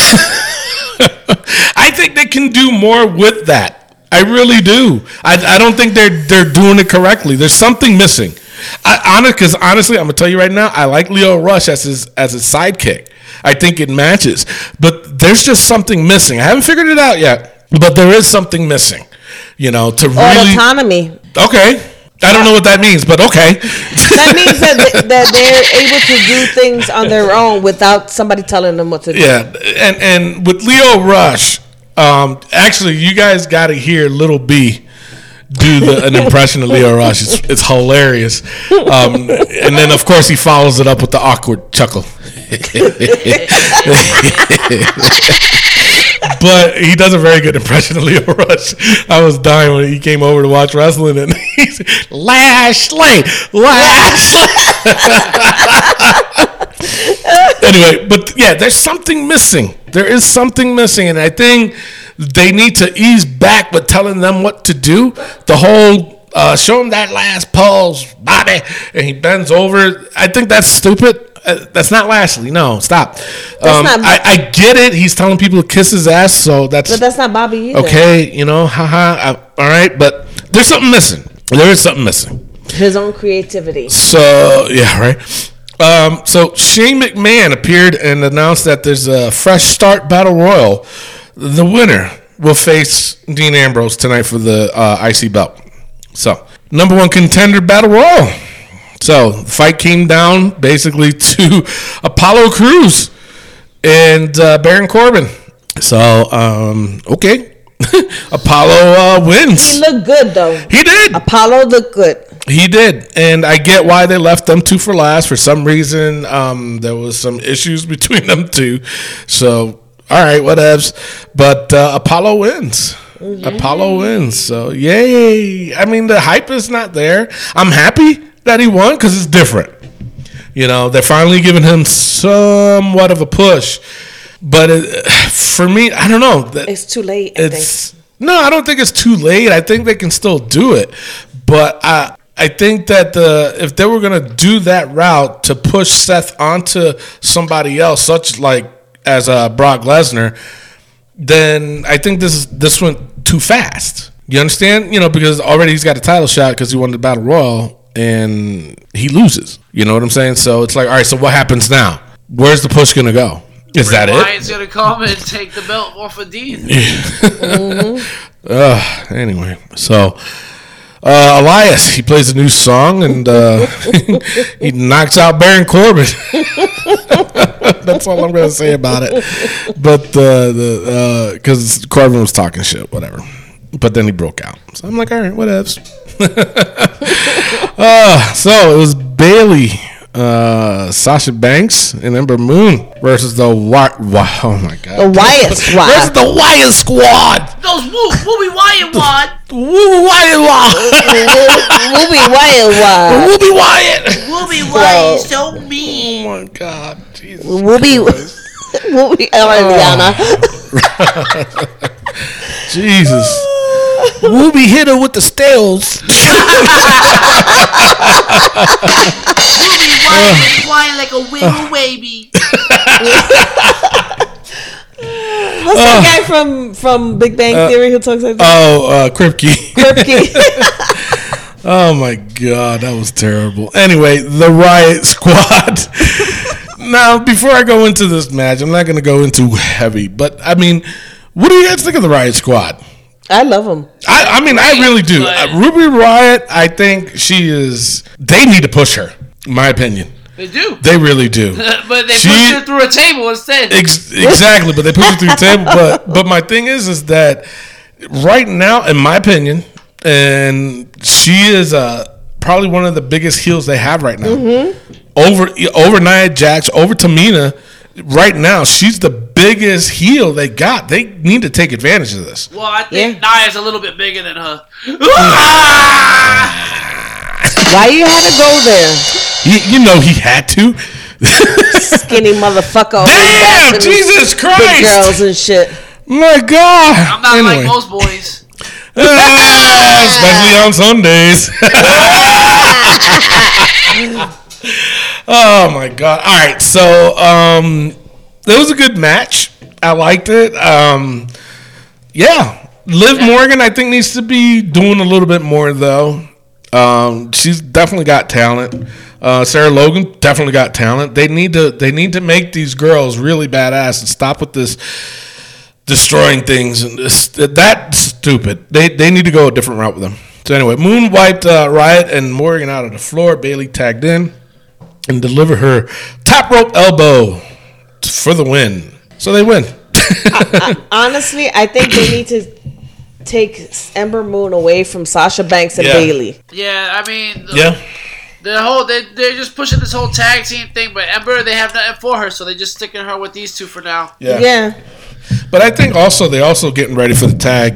I think they can do more with that. I really do. I, I don't think they're they're doing it correctly. There's something missing. I honest because honestly, I'm gonna tell you right now, I like Lio Rush as his as his sidekick. I think it matches, but there's just something missing. I haven't figured it out yet, but there is something missing. You know, to really Autonomy. okay. I don't know what that means, but okay. That means that, they, that they're able to do things on their own without somebody telling them what to do. Yeah, and and with Lio Rush, um, actually, you guys got to hear Little B do the, an impression of Lio Rush. It's, it's hilarious. Um, and then, of course, he follows it up with the awkward chuckle. but he does a very good impression of Lio Rush. I was dying when he came over to watch wrestling, and he's Lashley, Lashley. anyway, but yeah, there's something missing. There is something missing, and I think they need to ease back with telling them what to do. The whole uh, show him that last pose, Bobby, and he bends over. I think that's stupid. Uh, that's not Lashley. No, stop. Um, not- I, I get it. He's telling people to kiss his ass, so that's But that's not Bobby either. okay. You know, haha. I, all right, but there's something missing. There is something missing. His own creativity. So yeah, right. Um, so Shane McMahon appeared and announced that there's a fresh start battle royal. The winner will face Dean Ambrose tonight for the uh, IC belt. So number one contender battle royal. So the fight came down basically to Apollo Crews and uh, Baron Corbin. So um, okay, Apollo uh, wins. He looked good though. He did. Apollo looked good. He did, and I get why they left them two for last. For some reason, um, there was some issues between them two. So, all right, whatevs. But uh, Apollo wins. Apollo wins. So, yay! I mean, the hype is not there. I'm happy that he won because it's different. You know, they're finally giving him somewhat of a push. But it, for me, I don't know. It's too late. I think. it's no, I don't think it's too late. I think they can still do it, but I I think that the if they were gonna do that route to push Seth onto somebody else, such like as uh, Brock Lesnar, then I think this is this went too fast. You understand? You know, because already he's got a title shot because he won the battle royal and he loses. You know what I'm saying? So it's like, all right, so what happens now? Where's the push gonna go? Is that it? Ryan's gonna come and take the belt off of Dean. Uh, anyway, so uh, Elias he plays a new song and uh, he knocks out Baron Corbin. That's all I'm gonna say about it. But uh, the because Corbin was talking shit, whatever. But then he broke out, so I'm like, all right, whatevs. uh, so it was Bayley. Uh, Sasha Banks and Ember Moon versus the Wyatt. Oh my god! The Wyatt versus Squad. the Wyatt Squad. Those Woo, Wooby Wyatt Wad. Woo Wyatt Wyatt. We'll be wild, wild. Wooby Wyatt. Wooby Wyatt Wyatt is is so Oh my God, Jesus. We'll be. We'll be. All right, Wooby hit her with the stales. Wooby Wyatt is whining like a wiggle uh. baby. What's that uh. guy from from Big Bang uh, Theory who talks like that? Oh, uh, Kripke. Kripke. Oh my God, that was terrible. Anyway, the Riot Squad. now, before I go into this match, I'm not going to go into heavy, but I mean, what do you guys think of the Riot Squad? I love him. I, I mean, I really do. But- Uh, Ruby Riot, I think she is. They need to push her, my opinion. They do. They really do. but they She- pushed her through a table instead. Ex- exactly, but they push it through the table. But but my thing is, is that right now, in my opinion, and she is uh, probably one of the biggest heels they have right now. over over Nia Jax, over Tamina. Right now, she's the biggest heel they got. They need to take advantage of this. Well, I think Yeah. Nia's a little bit bigger than her. Why you had to go there, You, you know he had to. skinny motherfucker? Damn, bashing Jesus Big Christ! girls and shit. My God! I'm not Anyway. like most boys. Ah, especially on Sundays. Oh my god! All right, so um, it was a good match. I liked it. Um, yeah, Liv Morgan, I think needs to be doing a little bit more though. Um, she's definitely got talent. Uh, Sarah Logan definitely got talent. They need to they need to make these girls really badass and stop with this destroying things and this, that's stupid. They they need to go a different route with them. So anyway, Moon wiped uh, Riot and Morgan out of the floor. Bayley tagged in and deliver her top rope elbow for the win. So they win. Honestly, I think they need to take Ember Moon away from Sasha Banks and Yeah. Bayley. Yeah, I mean, the, yeah. the whole they they're just pushing this whole tag team thing, but Ember they have nothing for her, so they're just sticking her with these two for now. Yeah. Yeah, But I think also they're also getting ready for the tag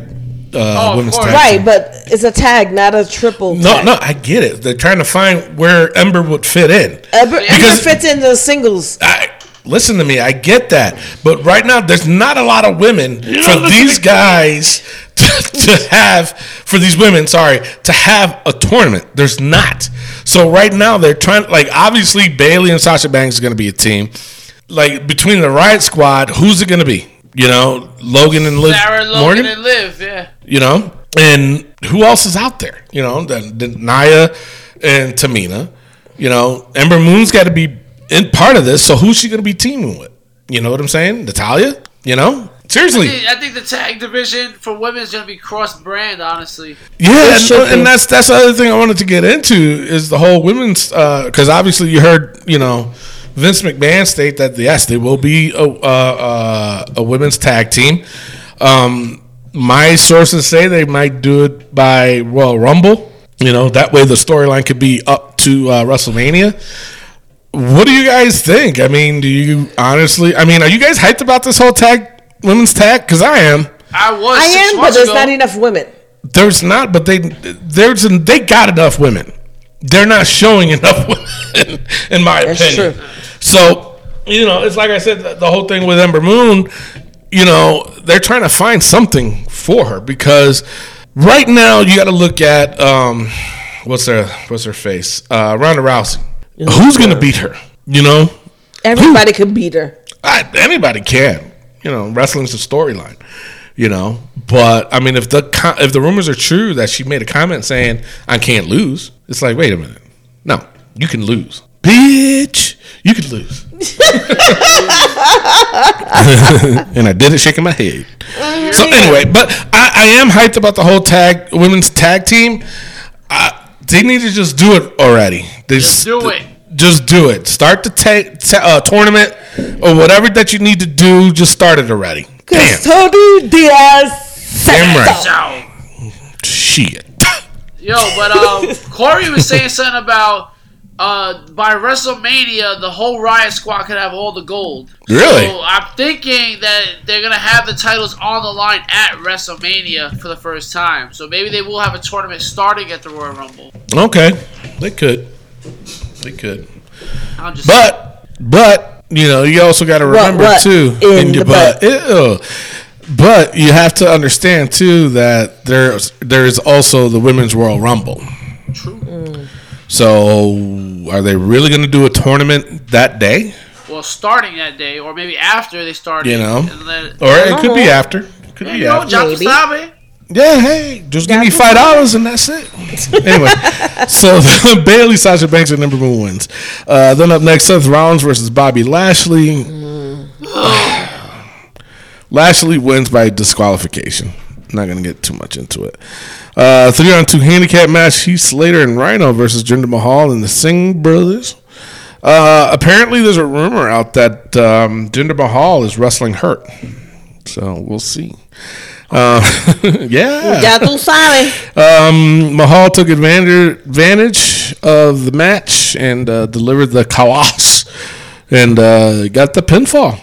uh, Oh, women's tag. right. team. But it's a tag, not a triple. No, tag. no, I get it. They're trying to find where Ember would fit in. Ember, Ember Because- fits into singles. I, listen to me, I get that, but right now there's not a lot of women for these guys to, to have for these women. Sorry, to have a tournament. There's not. So right now they're trying. Like obviously Bayley and Sasha Banks is going to be a team. Like between the Riot Squad, who's it going to be? You know, Logan and Liv Sarah Logan Morgan. and Liv, yeah. You know, and who else is out there? You know, then then Nia and Tamina. You know, Ember Moon's got to be in part of this. So who's she going to be teaming with? You know what I'm saying? Natalya. You know, seriously. I think the tag division for women is gonna be cross brand, honestly. Yeah, and, and that's that's the other thing I wanted to get into is the whole women's because obviously you heard you know Vince McMahon state that yes they will be a uh, uh, a women's tag team. Um, my sources say they might do it by Royal Rumble. You know that way the storyline could be up to uh, WrestleMania. What do you guys think? I mean, do you honestly? I mean, are you guys hyped about this whole tag women's tag? Because I am. I was. I am, but there's ago. not enough women. There's not, but they there's they got enough women. They're not showing enough women, in my That's opinion. true. So you know, it's like I said, the, the whole thing with Ember Moon. You know, they're trying to find something for her because right now you got to look at um, what's her what's her face, uh, Ronda Rousey. Who's gonna beat her? You know, Everybody can beat her. I, anybody can. You know, wrestling's a storyline. You know, but I mean, if the if the rumors are true that she made a comment saying I can't lose, it's like, wait a minute, no, you can lose, bitch, you could lose. and I did it shaking my head. So anyway, but I, I am hyped about the whole tag women's tag team. Uh, they need to just do it already. They Just do it. just do it. Start the ta- ta- uh, tournament or whatever that you need to do. Just start it already. Damn, Tony Diaz. damn right. So, Shit. yo, but um, Corey was saying something about uh, by WrestleMania, the whole Riot Squad could have all the gold. Really? So I'm thinking that they're gonna have the titles on the line at WrestleMania for the first time. So maybe they will have a tournament starting at the Royal Rumble. Okay, they could. They could. I'm just But but you know you also got to remember what? too In the butt. Ew. But you have to understand too that there's there's also the women's Royal Rumble. true. So are they really going to do a tournament that day? Well, starting that day, or maybe after they start. You know. and then, Or it could be after. It could you be know, after. John Maybe. Sabe. Yeah, hey, just give me five dollars and that's it. anyway, so Bayley, Sasha Banks, and number one wins. Uh, then up next, Seth Rollins versus Bobby Lashley. Lashley wins by disqualification. Not gonna get too much into it. Uh, three on two handicap match: Heath Slater and Rhino versus Jinder Mahal and the Singh brothers. Uh, apparently, there's a rumor out that um, Jinder Mahal is wrestling hurt, so we'll see. Uh, yeah, Ya tú sabes. um, Mahal took advantage, advantage of the match and uh, delivered the Khallas and uh, got the pinfall.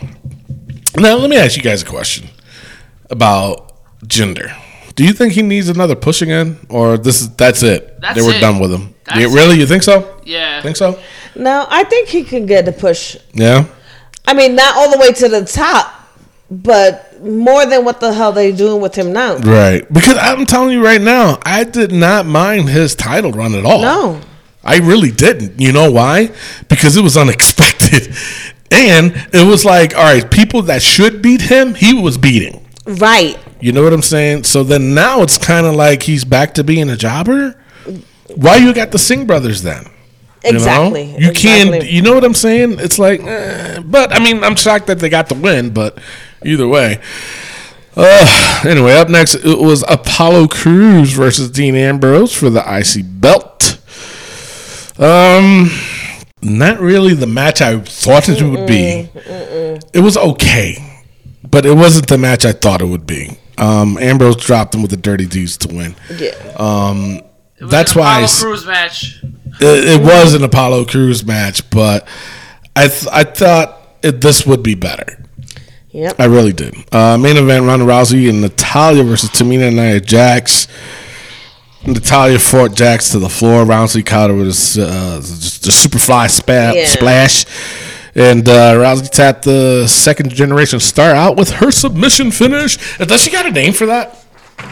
Now, let me ask you guys a question about Jinder. Do you think he needs another push again, or this is that's it? That's they were it. done with him. That's Yeah, really? You think so? Yeah. Think so? No, I think he can get a push. Yeah. I mean, not all the way to the top, but more than what the hell they doing with him now. Right. Because I'm telling you right now, I did not mind his title run at all. No. I really didn't. You know why? Because it was unexpected. And it was like, all right, people that should beat him, he was beating. Right. You know what I'm saying? So then now it's kind of like he's back to being a jobber. Why you got the Singh brothers then? You know? Exactly. You can't. You know what I'm saying? It's like, eh, but I mean, I'm shocked that they got the win. But either way, uh, anyway, up next it was Apollo Crews versus Dean Ambrose for the IC belt. Um, not really the match I thought it would be. It was okay, but it wasn't the match I thought it would be. Um, Ambrose dropped him with the Dirty Deeds to win. Yeah. Um, It was that's an why Apollo s- Crews match. it, it was an Apollo Crews match, but I th- I thought it, this would be better. Yep. I really did. Uh, main event: Ronda Rousey and Natalya versus Tamina and Nia Jax. Natalya fought Jax to the floor. Rousey caught her with a, s- uh, just a superfly spa- Yeah. splash. And uh, Rousey tapped the second generation star out with her submission finish. Uh, Does she got a name for that?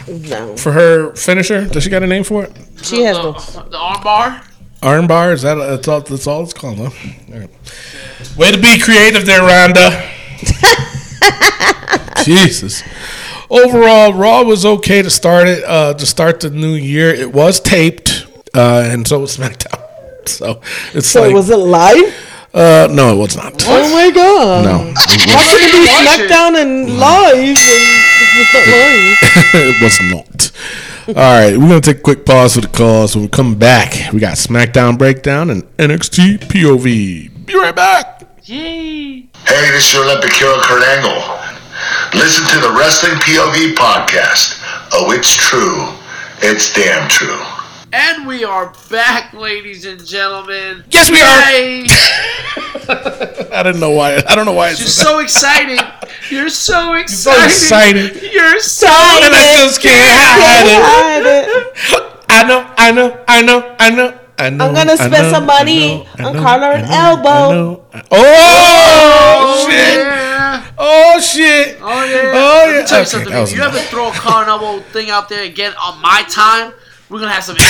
No. For her finisher? Does she got a name for it? She has the, no. the armbar. Arm bar? Is that that's all? That's all it's called, huh? All right. Way to be creative there, Ronda. Jesus. Overall, Raw was okay to start it. Uh, to start the new year, it was taped, uh, and so was SmackDown. So it's So like, was it live? Uh, no, it was not. Oh my god. No, How could it be SmackDown and live and it's not live? it was not. All right, we're gonna take a quick pause for the calls. When we come back, we got SmackDown breakdown and NXT POV. Be right back. Yay! Hey, this is your Olympic hero Kurt Angle. Listen to the Wrestling POV podcast. Oh, it's true. It's damn true. And we are back, ladies and gentlemen. Yes, we are. I didn't know why. I don't know why. It's just so exciting. You're so exciting. You're so so excited. You're so and I just can't hide it. It. I know, I know, I know, I know, I know. I'm gonna spend know, some money know, on I know, collar I and know, elbow. I know, I- Oh, Oh, shit! yeah. Oh shit! Oh yeah. Oh, yeah! Let me tell you Okay, something. that was If you ever throw a car elbow thing out there again on my time, we're gonna have some.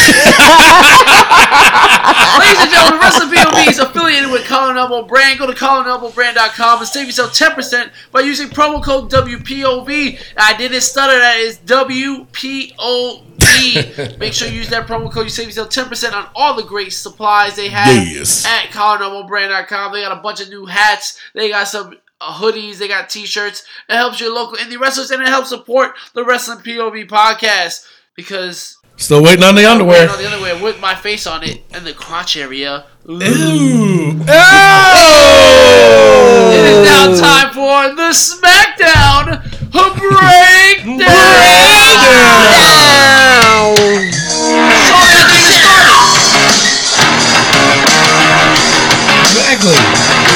Ladies and gentlemen, Wrestling POV is affiliated with Colin Elbow Brand. Go to colinelbowbrand.com and save yourself 10% by using promo code WPOV. I didn't stutter, that is WPOV. Make sure you use that promo code. You save yourself 10% on all the great supplies they have Yes. at colinelbowbrand.com. They got a bunch of new hats. They got some uh, hoodies. They got t-shirts. It helps your local indie wrestlers and it helps support the Wrestling POV podcast because Still waiting on the underwear. on the underwear with my face on it and the crotch area. Ooh. It Oh! is now time for the SmackDown Breakdown. Down. So let's get started. Exactly.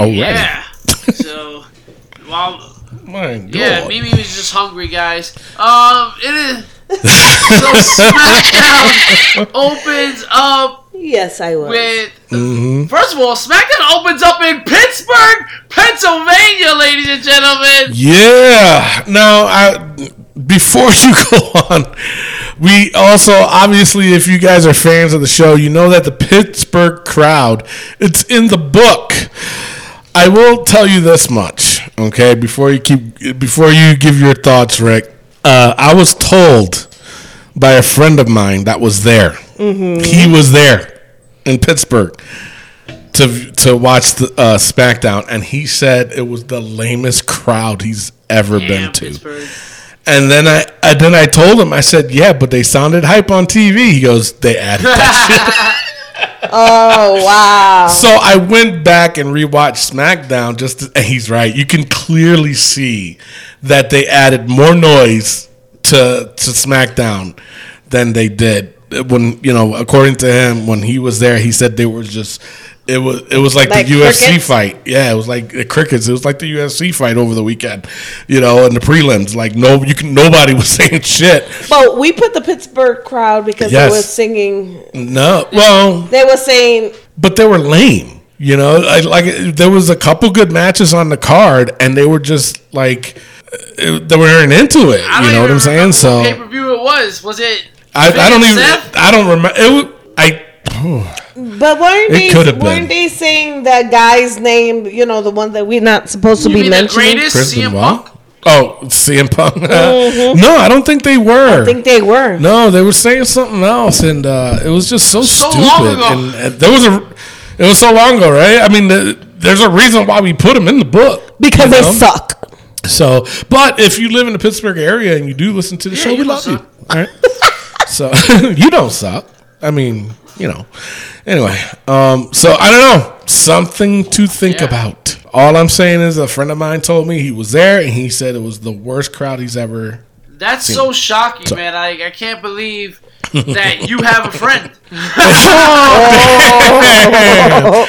Right. Alrighty. Yeah. So, while My God. Yeah, Mimi was just hungry, guys. Um, it is. so SmackDown opens up Yes, I was. with. Mm-hmm. First of all, SmackDown opens up in Pittsburgh, Pennsylvania, ladies and gentlemen. Yeah. Now, I before you go on, we also obviously, if you guys are fans of the show, you know that the Pittsburgh crowd, it's in the book. I will tell you this much, okay? Before you keep, before you give your thoughts, Rick, uh, I was told by a friend of mine that was there. He was there in Pittsburgh. to to watch the uh, SmackDown, and he said it was the lamest crowd he's ever been to. Pittsburgh. And then I, I then I told him I said, "Yeah, but they sounded hype on TV." He goes, "They added that shit." Oh wow. So I went back and rewatched SmackDown. Just to, and he's right. You can clearly see that they added more noise to to SmackDown than they did when you know. According to him, when he was there, he said they were just. It was it was like, Like the UFC crickets? fight. Yeah, it was like the crickets. It was like the UFC fight over the weekend. You know, in the prelims, like no, you can nobody was saying shit. But we put the Pittsburgh crowd because Yes. they were singing. No, well, They were saying, but they were lame. You know, I, like there was a couple good matches on the card, and they were just like uh, they weren't into it. I You know what I'm saying? So pay per view it was. Was it? I, I don't even Seth? I don't remember. It was, I but weren't It they could have been. weren't they saying that guy's name? You know, the one that we're not supposed to You be mean the mentioning. greatest Chris CM Benoit. Punk? Oh, CM Punk. no, I don't think they were. Mm-hmm. I think they were. no, they were saying something else, and uh, it was just so, So stupid. long ago. And uh, there was a, it was so long ago, right? I mean, the, there's a reason why we put them in the book because you they suck. So, but if you live in the Pittsburgh area and you do listen to the Yeah, show, we don't love you. All right. so you don't suck. I mean, you know. Anyway, um, so I don't know. Something to think Yeah. about. All I'm saying is a friend of mine told me he was there and he said it was the worst crowd he's ever. That's so shocking, man. I, I can't believe that you have a friend.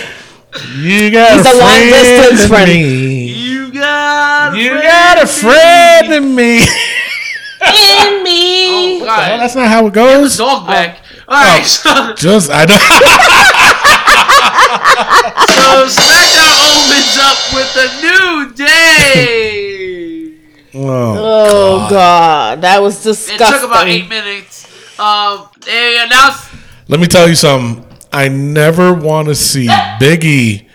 You got He's a long distance in friend. me. You got a You friend got a friend in me. In me. Oh, Well, God. that's not how it goes. Dog back. All right, so, Just I know. so SmackDown opens up with a new day. oh. Oh God, that was disgusting. It took about eight minutes. Um, they announced Let me tell you something. I never want to see Biggie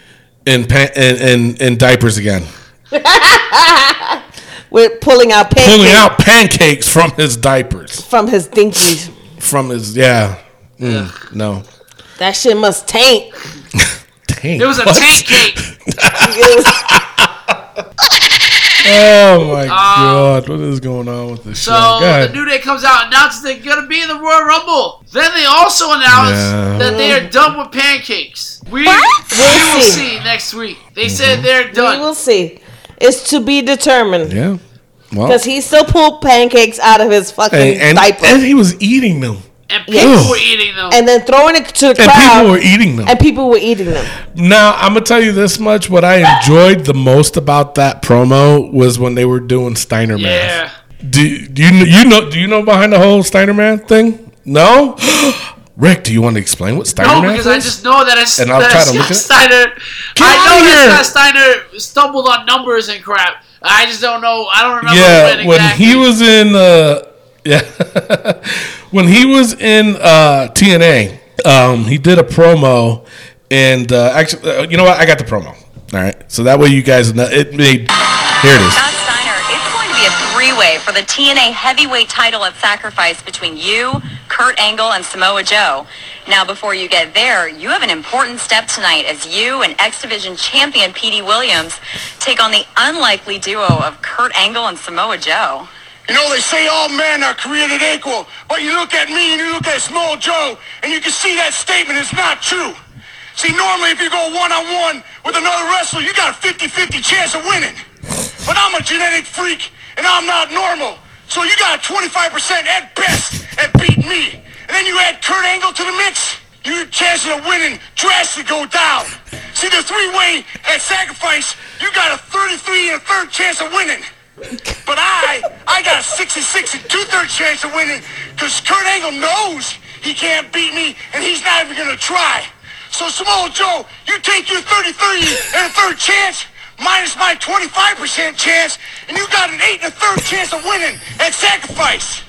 in, pa- in in in diapers again, With pulling out pancakes pulling out pancakes from his diapers, from his dinkies. from his yeah. Mm, no, That shit must taint. Dang, it was a what? tank cake. Oh my god, what is going on with this So show? Go the. New Day comes out and announces they're gonna be in the Royal Rumble. Then they also announce Yeah. that they are done with pancakes. We, we We'll see. see next week. They Mm-hmm. said they're done. We will see. It's to be determined yeah, well, because he still pulled pancakes out of his fucking and, and, diaper and he was eating them, and people Ugh. were eating them. and then throwing it to the and crowd, people were eating them. and people were eating them. Now I'm gonna tell you this much: what I enjoyed the most about that promo was when they were doing Steiner yeah. Man. Do, do you you know do you know behind the whole Steiner Man thing? No, Rick, do you want to explain what Steiner No, Man because is? I just know that it's And I'll that try to Scott look it- Steiner. Get I know outta here. that Scott Steiner stumbled on numbers and crap. I just don't know. I don't remember yeah, when when exactly. he was in uh, yeah, when he was in uh, TNA, um, he did a promo, and uh, actually, uh, you know what? I got the promo. All right, so that way you guys know it made. Here it is. Scott Steiner, it's going to be a three-way for the TNA heavyweight title at Sacrifice between you, Kurt Angle, and Samoa Joe. Now, before you get there, you have an important step tonight as you and X Division champion Petey Williams take on the unlikely duo of Kurt Angle and Samoa Joe. You know, they say all men are created equal, but you look at me and you look at Samoa Joe, and you can see that statement is not true. See, normally if you go one-on-one with another wrestler, you got a 50-50 chance of winning. But I'm a genetic freak, and I'm not normal. So you got a 25% at best at beating me. And then you add Kurt Angle to the mix, your chances of winning drastically go down. See, the three-way at Sacrifice, you got a 33 and a third chance of winning. But I, I got a 66 and two-thirds chance of winning because Kurt Angle knows he can't beat me and he's not even going to try. So Samoa Joe, you take your 33 and a third chance minus my 25% chance and you got an 8 and a third chance of winning at sacrifice.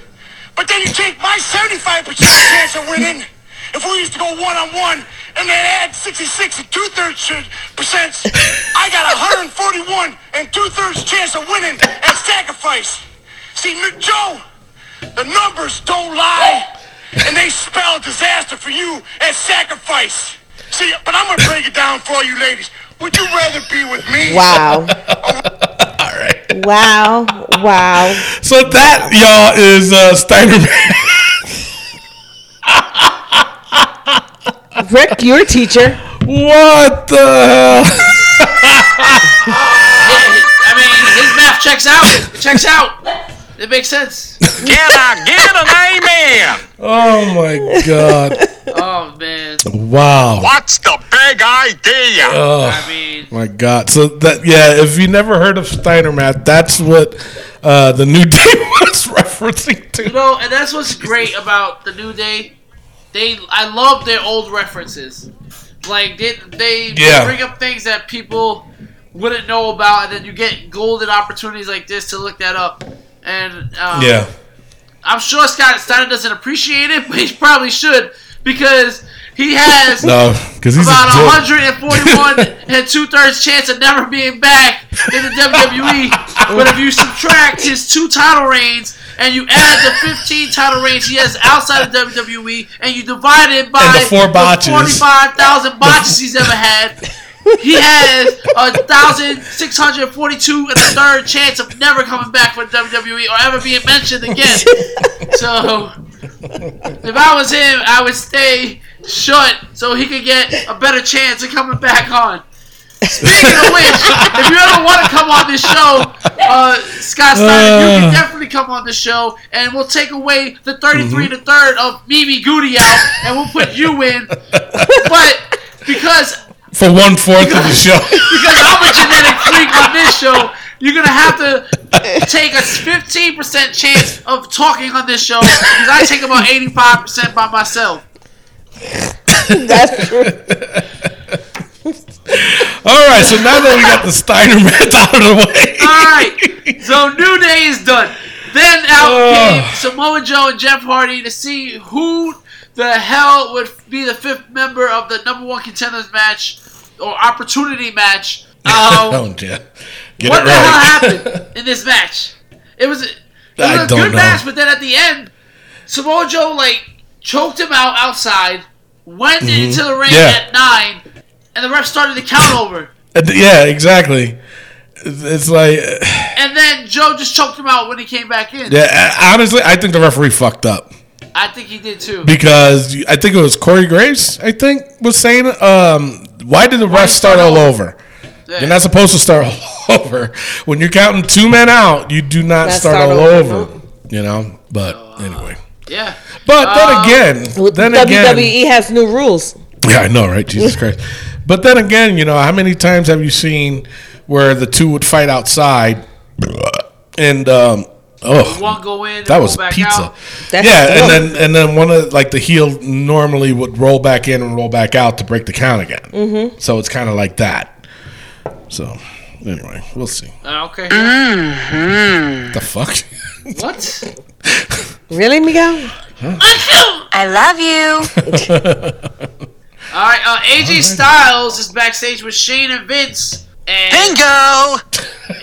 But then you take my 75% chance of winning if we used to go one-on-one and then add 66 and two-thirds percent, I got 141 and two-thirds chance of winning at sacrifice. See, N- Joe, the numbers don't lie, and they spell disaster for you at sacrifice. See, but I'm gonna break it down for all you ladies. Would you rather be with me? Wow. All right. Wow. Wow. So that y'all is uh, Steiner Man. Rick, you're a teacher. what the hell? I mean, his math checks out. It checks out. It makes sense. Can I get an amen? Oh my god! Oh man. Wow. What's the big idea? I mean, My God! So that yeah, if you never heard of Steiner Math, that's what uh, the New Day was referencing to. you know, and that's what's great about the New Day. They, I love their old references. Like they, they Yeah. bring up things that people wouldn't know about, and then you get golden opportunities like this to look that up. And um, Yeah, I'm sure Scott Steiner doesn't appreciate it, but he probably should because he has no, because he's about a 141 and two thirds chance of never being back in the WWE. but if you subtract his two title reigns and you add the 15 title reigns he has outside of WWE and you divide it by And the four botches. 45,000 botches he's ever had. He has a thousand six hundred forty-two and a third chance of never coming back for WWE or ever being mentioned again. So, if I was him, I would stay shut so he could get a better chance of coming back on. Speaking of which, if you ever want to come on this show, uh, Scott Steiner, you can Uh. definitely come on the show, and we'll take away the 33 to third of Mimi Goody out, and we'll put you in. But because for one fourth of the show. because I'm a genetic freak on this show, you're gonna have to take a 15% chance of talking on this show because I take about 85% by myself. That's true. All right, so now that we got the Steiner Math out of the way, All right, so New Day is done. Then out Ugh. came Samoa Joe and Jeff Hardy to see who the hell would be the fifth member of the number one contenders match or opportunity match. Um, oh yeah, get what it the hell happened in this match? It was, it was a don't good know. match, but then at the end, Samoa Joe like choked him out outside, went into the ring Mm-hmm. Yeah. at nine, and the ref started the count over. Uh, yeah, exactly. It's it's like, uh, And then Joe just choked him out when he came back in. yeah. uh, Honestly, I think the referee fucked up I think he did too. because I think it was Corey Graves. I think was saying, um, "Why did the ref start all over?" Yeah. You're not supposed to start all over when you're counting two men out. You do not Not start, start all over, over. You know, but anyway. yeah. But then Uh, again, then again, WWE has new rules. Yeah, I know, right? Jesus Christ. But then again, you know, how many times have you seen where the two would fight outside and um oh One go in, that was pizza. out. That's yeah, and then and then one of like the heel normally would roll back in and roll back out to break the count again. Mm-hmm. So it's kind of like that. So anyway, we'll see. Uh, okay. The fuck? What? Really, Miguel? I love you. All right. Uh, AJ Styles is backstage with Shane and Vince, and Bingo!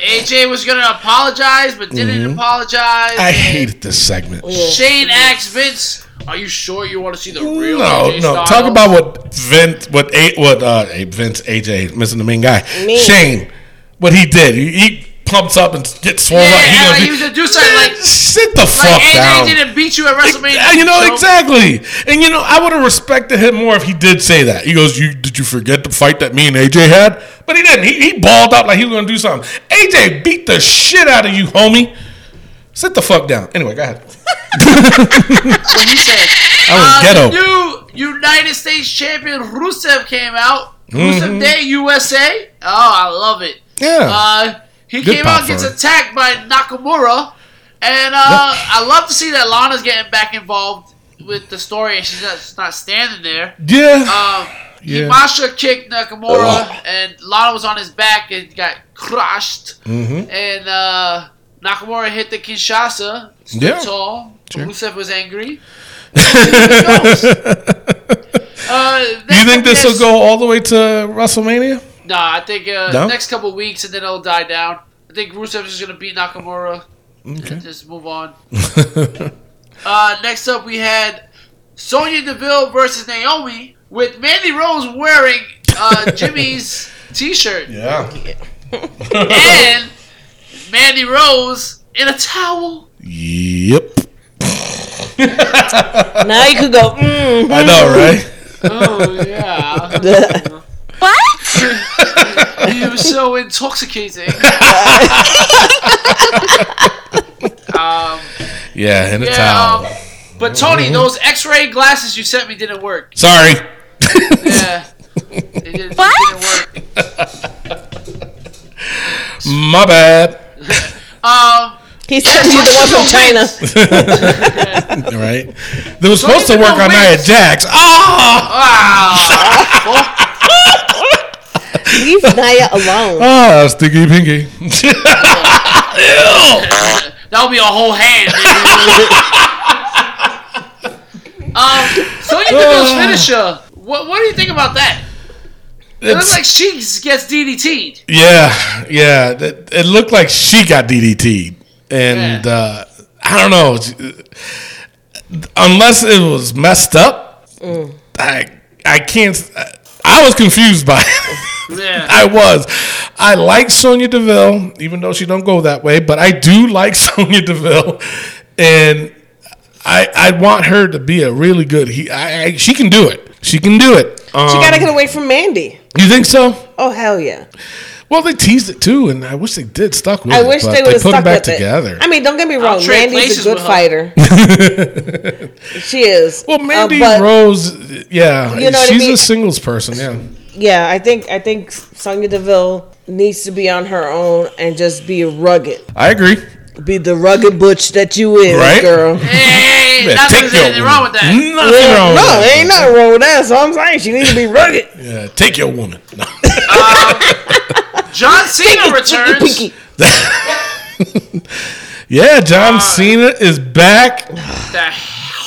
AJ was gonna apologize but didn't apologize. Mm-hmm. I and hated this segment. Shane asks Vince, "Are you sure you want to see the real No, AJ no. Styles?" Talk about what Vince, what a, what uh, Vince AJ missing the main guy, Me. Shane, what he did. He, he pumps up and gets swole Yeah, up. He and gonna like do- he was gonna do something like, sit the like fuck AJ down. didn't beat you at WrestleMania. Yeah, you know so- exactly, and you know I would have respected him more if he did say that. He goes, "You did you forget the fight that me and AJ had?" But he didn't. He, he balled up like he was gonna do something. AJ beat the shit out of you, homie. Sit the fuck down. Anyway, go ahead. What he said. I was Uh, ghetto. the new United States champion Rusev came out. Mm-hmm. Rusev Day USA. Oh, I love it. Yeah. Uh, he Good came pop out, gets for attacked by Nakamura, and uh, I love to see that Lana's getting back involved with the story, and she's not, she's not standing there. yeah. Um, Yeah. Machka kicked Nakamura, Ugh. and Lana was on his back and got crushed. Mm-hmm. And uh, Nakamura hit the Kinshasa, stood Yeah. tall. Sure. Rusev was angry. Uh, Do you think this will go all the way to WrestleMania? Nah, I think uh, No? next couple of weeks and then it'll die down. I think Rusev is gonna beat Nakamura Okay. and just move on. uh, next up, we had Sonya Deville versus Naomi, with Mandy Rose wearing uh, Jimmy's T-shirt Yeah. and Mandy Rose in a towel. Yep. Now you could go. Mm. I know, right? Oh yeah, What? He was so intoxicating. um, Yeah, in a yeah, towel. um, but Tony, those X-ray glasses you sent me didn't work. Sorry. Yeah, they didn't, What? They didn't work. My bad. Um, He sent you the one from China. Right? They were supposed to work on Nia Wings- Jax. Ah! wow. Leave Nia alone. Ah, sticky pinky. that would be a whole hand. um, Sonya Deville's finisher. What, what do you think about that? It looks like she gets DDT'd. Yeah, yeah. It, it looked like she got DDT'd, and Yeah. uh, I don't know. Unless it was messed up, I I can't. I was confused by it. Yeah. I was. I like Sonya Deville, even though she don't go that way, but I do like Sonya Deville, and I I want her to be a really good. He I, I she can do it. She can do it. Um, She gotta get away from Mandy. You think so? Oh hell yeah! Well, they teased it too, and I wish they did stuck with I it. wish but they would have put stuck them back with together. it. I mean, don't get me wrong. Mandy's a good fighter. she is. well, Uh, Mandy but Rose, yeah, You know what I she's mean? a singles person. Yeah, yeah, I think I think Sonya Deville needs to be on her own and just be rugged. I agree. Be the rugged butch that you is, Right? girl. Hey, Yeah, not that take your anything wrong with that. Nothing Yeah, wrong with no, that. ain't nothing wrong with that. So I'm saying she needs to be rugged. Yeah, take your woman. No. John Cena returns. Pinky. yeah, Uh, John Cena is back. That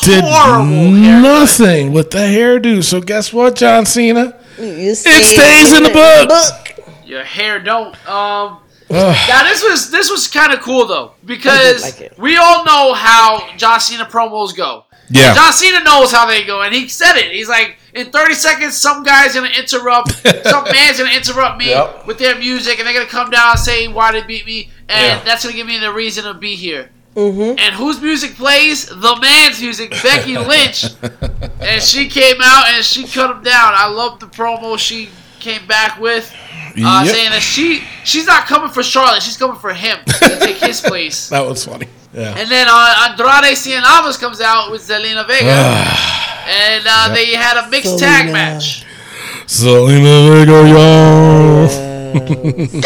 Did horrible haircut. nothing with the hairdo. So guess what, John Cena? You It stays in the book. Your hair don't. Um. Now this was this was kind of cool though because like we all know how John Cena promos go. Yeah. John Cena knows how they go, and he said it. He's like, in 30 seconds, some guy's gonna interrupt, some man's gonna interrupt me Yep. with their music, and they're gonna come down and say why they beat me, and Yeah. that's gonna give me the reason to be here. And whose music plays? The man's music, Becky Lynch. and she came out and she cut him down. I love the promo she came back with, uh, Yep. saying that she she's not coming for Charlotte, she's coming for him to take his place. That was funny. Yeah. And then uh, Andrade Cien Almas comes out with Zelina Vega, and uh, they had a mixed tag Zelina. match. Selena Vega, yo.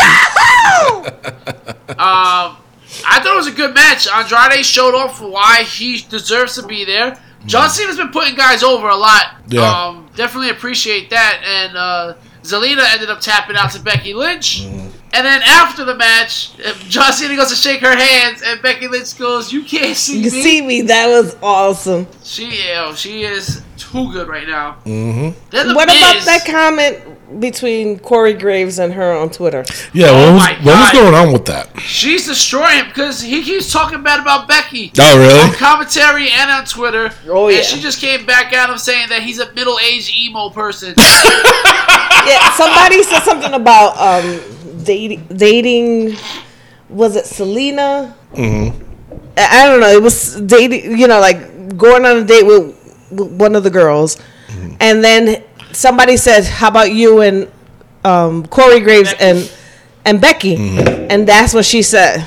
Um, I thought it was a good match. Andrade showed off why he deserves to be there. John Cena's been putting guys over a lot. Yeah. Um, definitely appreciate that. And uh, Zelina ended up tapping out to Becky Lynch. And then after the match, John Cena goes to shake her hands, and Becky Lynch goes, "You can't see You me." see me? That was awesome. She, yo, she is too good right now. Mm-hmm. The What about that comment between Corey Graves and her on Twitter? Yeah, Oh what, was, what was going on with that? She's destroying him because he keeps talking bad about Becky. Oh, on really? commentary and on Twitter. Oh, yeah. And she just came back at him saying that he's a middle-aged emo person. Yeah, somebody said something about um dating. Dating was it Selena? Mm-hmm. I I don't know. It was dating. You know, like going on a date with, with one of the girls, and then somebody said, "How about you and um, Corey Graves Becky. and and Becky?" And that's what she said.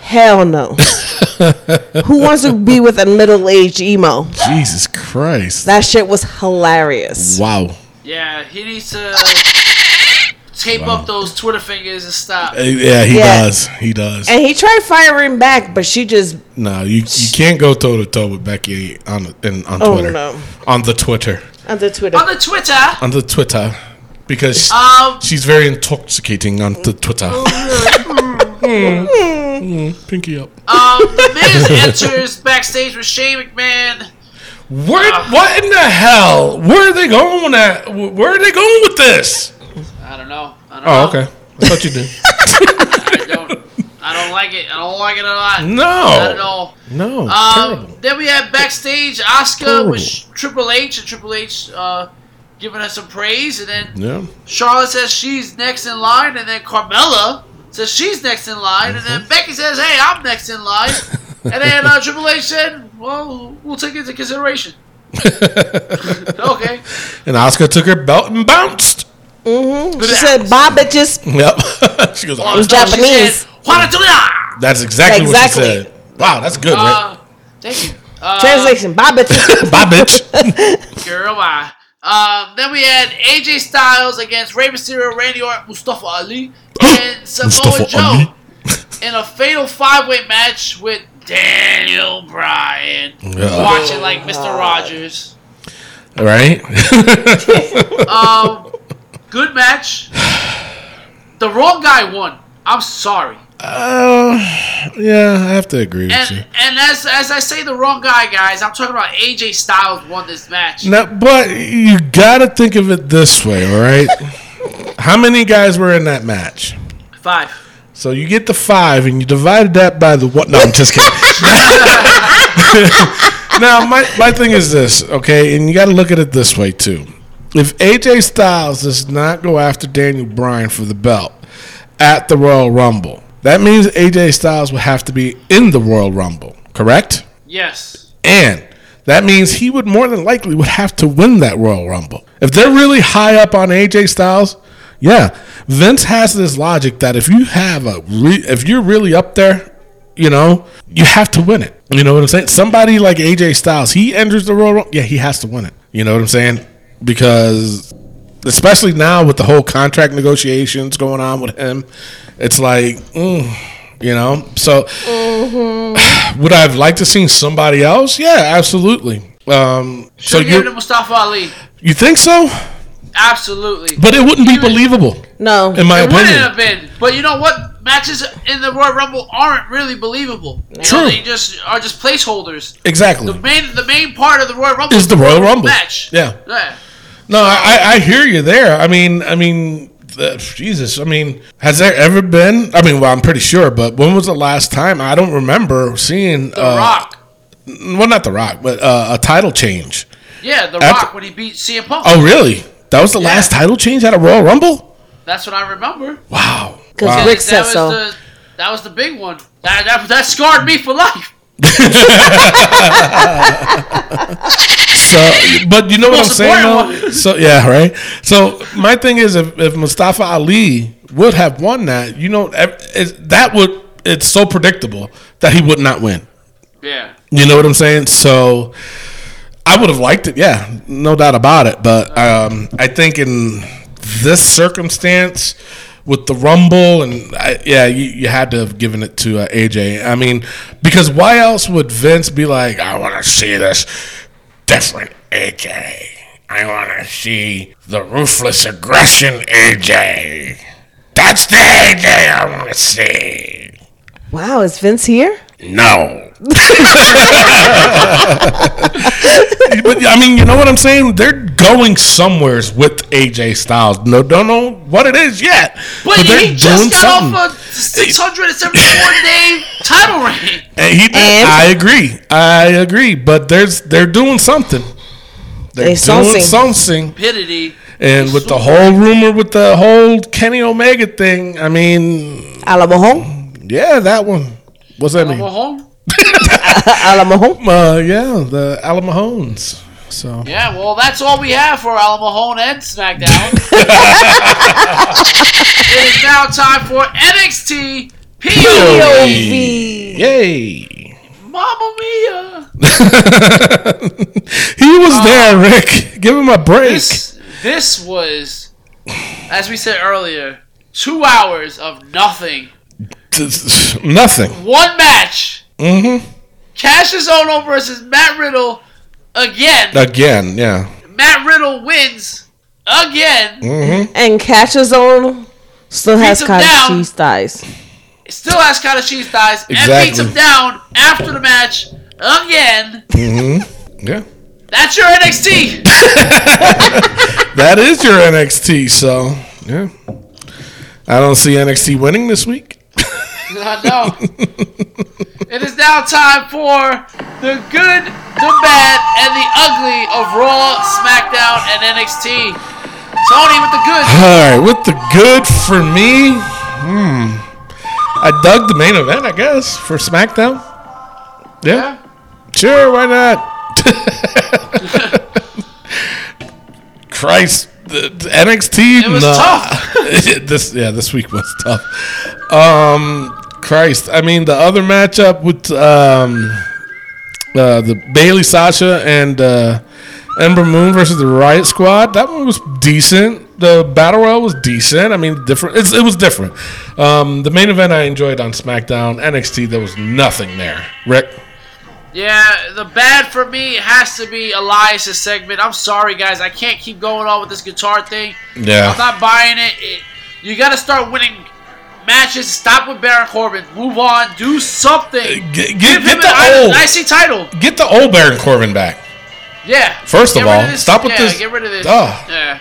Hell no. Who wants to be with a middle-aged emo? Jesus Christ. That shit was hilarious. wow. yeah, he needs to tape up those Twitter fingers and stop. Uh, Yeah, he Yeah. does. He does. And he tried firing back, but she just no, you you can't go toe to toe with Becky on in, on Oh, Twitter. no. On the Twitter. On the Twitter. On the Twitter, On the Twitter. Because um, she's very intoxicating on the Twitter. Mm, mm, pinky up. um, the Miz enters backstage with Shane McMahon. Where, what in the hell? Where are they going at? Where are they going with this? I don't know. I don't Oh, know. okay. I thought you did. I don't. Like it. I don't like it a lot. No, not at all. No. Um, then we had backstage Asuka Terrible. with Triple H, and Triple H uh, giving her some praise, and then Yeah. Charlotte says she's next in line, and then Carmella says she's next in line, and then Becky says, "Hey, I'm next in line," and then uh, Triple H said, "Well, we'll take it into consideration." okay. And Asuka took her belt and bounced. She said, "Bye, bitches." Yep. she goes, Oh, "Oh, was Japanese. said, "Juana Tulia!" That's exactly, Exactly. what she said. Wow, that's good, Uh, thank you. Uh, Translation: Bye, bitches. Rick. Bye, bitch. Girl, bye. Um, then we had AJ Styles against Rey Mysterio, Randy Orton, Mustafa Ali, and Samoa Joe in a fatal five-way match with Daniel Bryan. Yeah. Watching like Mr. Rogers. All right. Um, good match. The wrong guy won. I'm sorry. uh, yeah, I have to agree with you. And and as as I say the wrong guy, guys, I'm talking about AJ Styles won this match. Now, but you gotta think of it this way, all right? How many guys were in that match? Five. So you get the five, and you divided that by the what? No, I'm just kidding. now, my my thing is this, okay, and you got to look at it this way too. If AJ Styles does not go after Daniel Bryan for the belt at the Royal Rumble, that means AJ Styles will have to be in the Royal Rumble, correct? Yes. And that means he would more than likely would have to win that Royal Rumble. If they're really high up on AJ Styles, yeah, Vince has this logic that if you have a re- if you're really up there, you know, you have to win it. You know what I'm saying? Somebody like AJ Styles, he enters the Royal Rumble, yeah, he has to win it. You know what I'm saying? Because especially now with the whole contract negotiations going on with him, it's like, mm, you know. So would I have liked to seen somebody else? Yeah, absolutely. Um, so Should give it to you Mustafa Ali. you think so? Absolutely. But it wouldn't be Even- believable, No. in my It wouldn't opinion. have been. But you know what? Matches in the Royal Rumble aren't really believable. You know, True. they just are just placeholders. Exactly. The main the main part of the Royal Rumble Is the Royal Rumble. match. Yeah. Yeah. No, I, I- I hear you there. I mean, I mean, the, Jesus. I mean, has there ever been? I mean, well, I'm pretty sure, but when was the last time? I don't remember seeing The uh, Rock. Well, not the Rock, but uh, a title change. Yeah, The After- Rock when he beat CM Punk. Oh, really? That was the Yeah. last title change at a Royal Rumble. That's what I remember. Wow. Because Wow. Rick that said was so. the that was the big one. That that, that scarred me for life. So, but you know what I'm saying, though? So, yeah, right. So, my thing is, if, if Mustafa Ali would have won that, you know, that would it's so predictable that he would not win. Yeah. You know what I'm saying? So, I would have liked it, yeah, no doubt about it. But um, I think in this circumstance, with the Rumble and I, yeah, you, you had to have given it to uh, AJ. I mean, because why else would Vince be like, I want to see this different AJ. I want to see the ruthless aggression AJ. That's the AJ I want to see. Wow, is Vince here? No. but I mean, you know what I'm saying? They're going somewheres with AJ Styles. No, don't know what it is yet. But, they're he just got something. off a 674 day title reign. And he did. And- I agree. I agree. But there's they're doing something. They're They doing something. something. Stupidity. And with the whole rumor with the whole Kenny Omega thing, I mean, Alamo Home. yeah, that one. What's that Go mean? home. Alamo Uh, yeah, the Alamahones. So Yeah, well, that's all we have for Al Mahone and SmackDown. it is now time for NXT POV. Yay! Mamma Mia. he was there, Rick. Give him a break. This, this was, as we said earlier, two hours of nothing. Nothing. One match. Mm-hmm. Kassius Ohno versus Matt Riddle again. Again, yeah. Matt Riddle wins again. Mm-hmm. And catches on. still has him cottage down. cheese thighs. Still has kind of cheese thighs and beats him down after the match again. Mm-hmm. Yeah. That's your NXT. That is your NXT, so yeah. I don't see NXT winning this week. I know. it is now time for the good, the bad, and the ugly of Raw, SmackDown, and NXT. Tony with the good. All right, with the good for me, hmm, I dug the main event, I guess, for SmackDown. Yeah, Yeah. sure, why not? Christ, the, the NXT. It was nah. tough. this, yeah, this week was tough. Um, Christ, I mean the other matchup with um, uh, the Bayley, Sasha, and uh, Ember Moon versus the Riot Squad. That one was decent. The battle royal was decent. I mean, different. It's, it was different. Um, the main event I enjoyed on SmackDown. NXT, there was nothing there. Rick. Yeah, the bad for me has to be Elias' segment. I'm sorry, guys. I can't keep going on with this guitar thing. Yeah. I'm not buying it. it you got to start winning matches. Stop with Baron Corbin. Move on. Do something. Get, Give get, him get an the I- old, IC title. get the old Baron Corbin back. Yeah. First of Get rid all, this- stop with yeah, this- Get rid of this. Ugh. Yeah.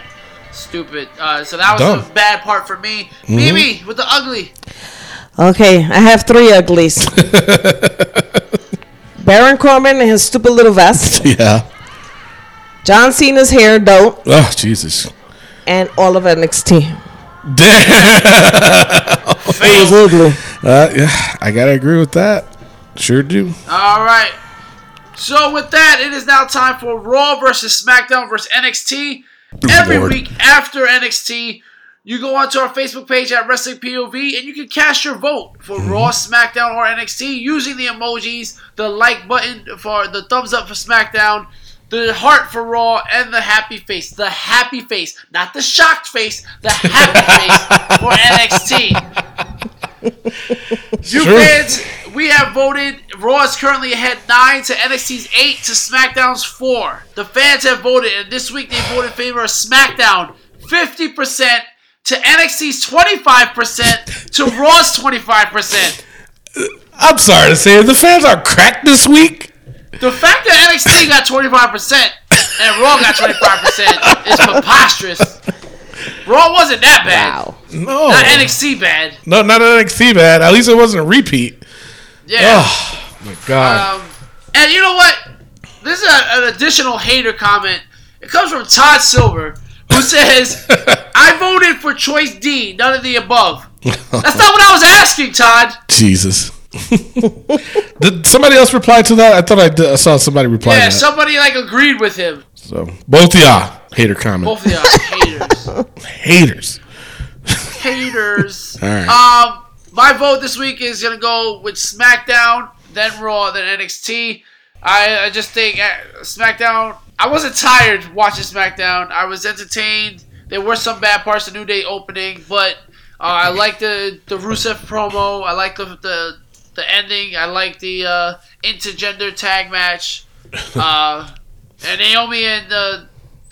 Stupid. Uh, so that was Dumb. Mm-hmm. the bad part for me. Mimi with the ugly. Okay, I have three uglies. Baron Corbin and his stupid little vest. Yeah. John Cena's hair dope, Oh Jesus. and all of NXT. Damn. It was ugly. Uh, yeah, I gotta agree with that. Sure do. All right. So with that, it is now time for Raw versus SmackDown versus NXT. Every Lord. week after NXT, you go onto our Facebook page at Wrestling POV and you can cast your vote for Raw, SmackDown, or NXT using the emojis, the like button for the thumbs up for SmackDown, the heart for Raw, and the happy face. The happy face, not the shocked face, the happy face for NXT. You fans, we have voted. Raw is currently ahead nine to NXT's eight to SmackDown's four. The fans have voted, and this week they voted in favor of SmackDown fifty percent to NXT's twenty five percent to Raw's twenty five percent. I'm sorry to say. The fans are cracked this week. The fact that NXT got twenty five percent and Raw got twenty five percent is preposterous. Raw wasn't that bad. Wow. No. Not NXT bad. No, not NXT bad. At least it wasn't a repeat. Yeah. Oh my god. Um, and you know what? This is a, an additional hater comment. It comes from Todd Silver, who says, "I voted for choice D, none of the above." That's not what I was asking, Todd. Jesus. did somebody else reply to that? I thought I, did, I saw somebody reply Yeah, to that. somebody like agreed with him. so both of y'all hater comment. Both of y'all haters, Haters. haters. All right. Um, my vote this week is gonna go with SmackDown, then Raw, then NXT. I, I just think uh, SmackDown. I wasn't tired watching SmackDown. I was entertained. There were some bad parts of New Day opening, but uh, I like the the Rusev promo. I like the the, the ending. I like the uh, intergender tag match. Uh, and Naomi and uh,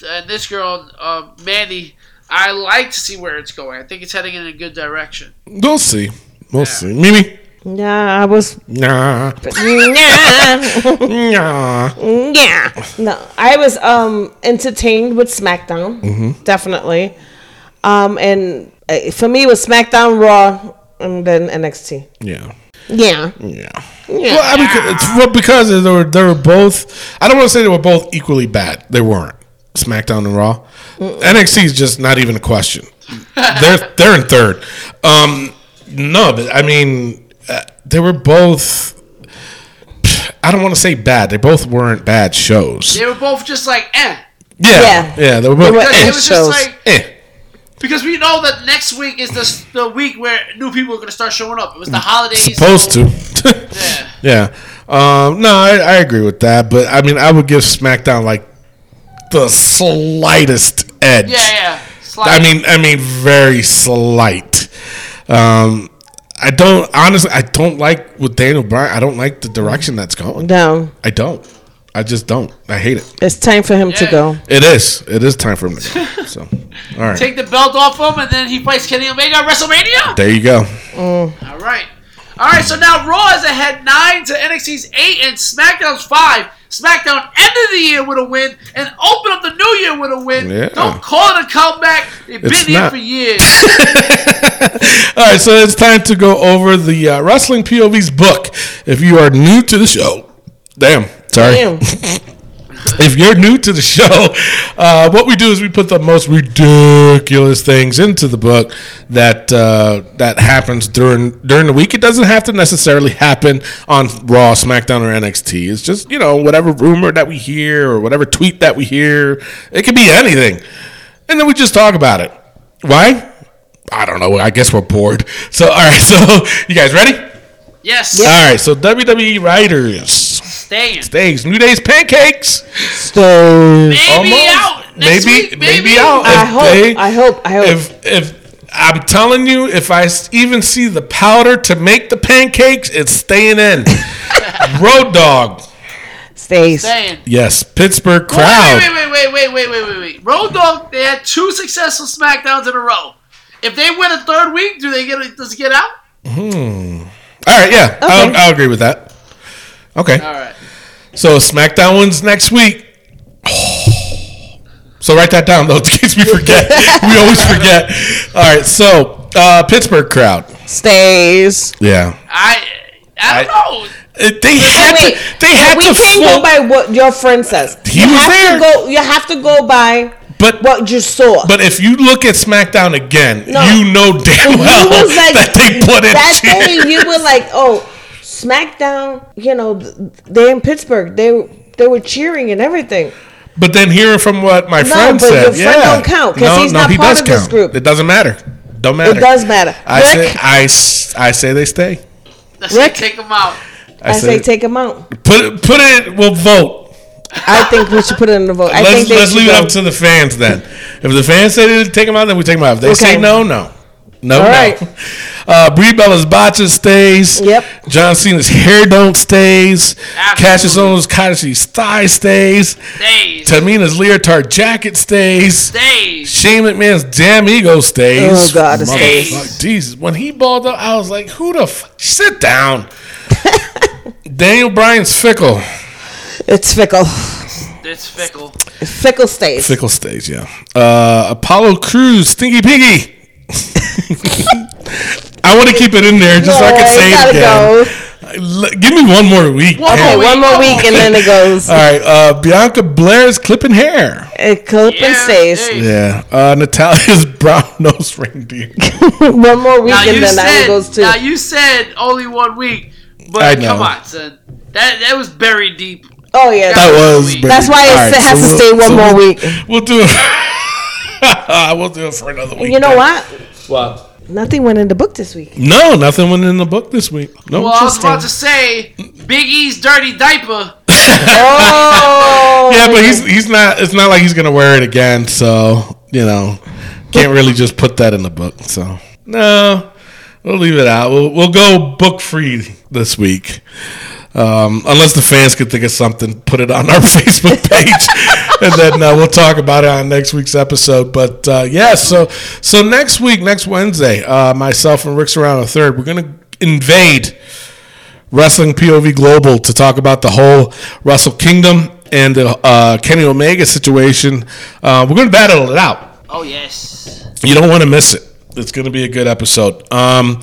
and this girl uh, Mandy. I like to see where it's going. I think it's heading in a good direction. We'll see. We'll see. Mimi. Yeah, I was. Nah. Yeah. Nah. yeah. No, I was um entertained with SmackDown. Mm-hmm. Definitely. Um, and uh, for me, it was SmackDown, Raw, and then NXT. Yeah. Yeah. Yeah. Yeah. Well, I mean, it's, well, because they were they were both. I don't want to say they were both equally bad. They weren't. SmackDown and Raw. NXT is just not even a question. they're they're in third. Um, no, but I mean, uh, they were both. I don't want to say bad. They both weren't bad shows. They were both just like, eh. Yeah, Yeah. yeah, they were both. were eh, it was shows. just like, eh. Because we know that next week is the, the week where new people are going to start showing up. It was the holidays. supposed so- to. Yeah. yeah. Um, no, I, I agree with that, but I mean, I would give SmackDown like the slightest edge. Yeah, yeah. Slide. I mean, I mean, very slight. Um, I don't honestly. I don't like with Daniel Bryan. I don't like the direction that's going. Down. I don't. I just don't. I hate it. It's time for him to go. It is. It is time for him to go. So, all right. Take the belt off him, and then he fights Kenny Omega at WrestleMania. there you go. All right. All right, so now Raw is ahead 9 to NXT's 8 and SmackDown's 5. SmackDown ended the year with a win and opened up the new year with a win. Yeah. Don't call it a comeback. They've been It's here for years. All right, so it's time to go over the uh, Wrestling POV's book. If you are new to the show, damn, Sorry. Damn. if you're new to the show, uh, what we do is we put the most ridiculous things into the book that uh, that happens during during the week. It doesn't have to necessarily happen on Raw, SmackDown, or NXT. It's just you know whatever rumor that we hear or whatever tweet that we hear. It could be anything, and then we just talk about it. Why? I don't know. I guess we're bored. So all right. So you guys ready? Yes. All right. So WWE writers. Staying. Stays, New Day's pancakes. So Maybe Almost. out. Next maybe, week, maybe maybe. out. I If hope, they- I hope. I hope. If if I'm telling you, if I s- even see the powder to make the pancakes, it's staying in. Road Dogg, Stays. Staying. yes. Pittsburgh crowd. Wait, wait, wait, wait, wait, wait, wait, wait. Road Dogg, they had two successful SmackDowns in a row. If they win a third week, do they get? Does it get out? Hmm. All right, yeah, I'll, I'll agree with that. Okay, All right. so SmackDown wins next week. So write that down though, in case we forget. we always forget. All right, so uh, Pittsburgh crowd. Stays. Yeah, I I don't know. Uh, they had Wait, to. They had we to. can't full- go by what your friend says. He you was have there. To go, you have to go by But what you saw. But if you look at SmackDown again, No. you know damn well was like- that they put in that shit. day you were like, oh, SmackDown. You know, they're in Pittsburgh. They they were cheering and everything. But then hearing from what my No, friend but said, your friend yeah, don't count, 'cause no, he's no, not he part does of this count. group. It doesn't matter. Don't matter. It does matter. I Rick, say, I, s- I say they stay. Let's Rick? take them out. I, I say take them out. put it, put it. We'll vote. I think we should put it in the vote. I let's think let's should leave it up to the fans then. If the fans say they take them out, then we take them out. If they say no, no. No, All no. right. Uh, Brie Bella's botches stays. Yep. John Cena's hair don't stays. Absolutely. Kassius Ohno's Kaishi's thigh stays. Stays. Tamina's leotard jacket stays. Stays. Shane McMahon's damn ego stays. Oh, God, it stays. Motherfuck- Jesus, when he balled up, I was like, "Who the fuck? Sit down." Daniel Bryan's fickle. It's fickle. It's fickle. Fickle stays. Fickle stays, yeah. Uh, Apollo Crews, Stinky Piggy. I want to keep it in there just so I can say it again. go. Give me one more week. One Okay, more one more week. week and then it goes. All right, uh, Bianca Belair's clipping hair. It clip and Yeah, stays. Yeah, uh, Natalya's brown nose reindeer. one more week Now and then that said. goes too. Now you said only one week, but I know. come on, son. That that was buried deep. oh yeah. That was. That's why it All right, has to we'll- stay one more we'll- week. We'll do it. we'll do it for another week. you know then. what? What? Nothing went in the book this week. No, nothing went in the book this week. No. Well, I was about to say Big E's dirty diaper. Oh. yeah, but he's he's not. It's not like he's gonna wear it again. So you know, can't really just put that in the book. So no, we'll leave it out. We'll we'll go book free this week. Um, unless the fans can think of something, put it on our Facebook page, and then uh, we'll talk about it on next week's episode. But uh, yeah, so so next week, next Wednesday, uh, myself and Rick's around the third, we're gonna invade Wrestling POV Global to talk about the whole Wrestle Kingdom and the uh, Kenny Omega situation. Uh, we're gonna battle it out. Oh yes. You don't want to miss it. It's gonna be a good episode. Um,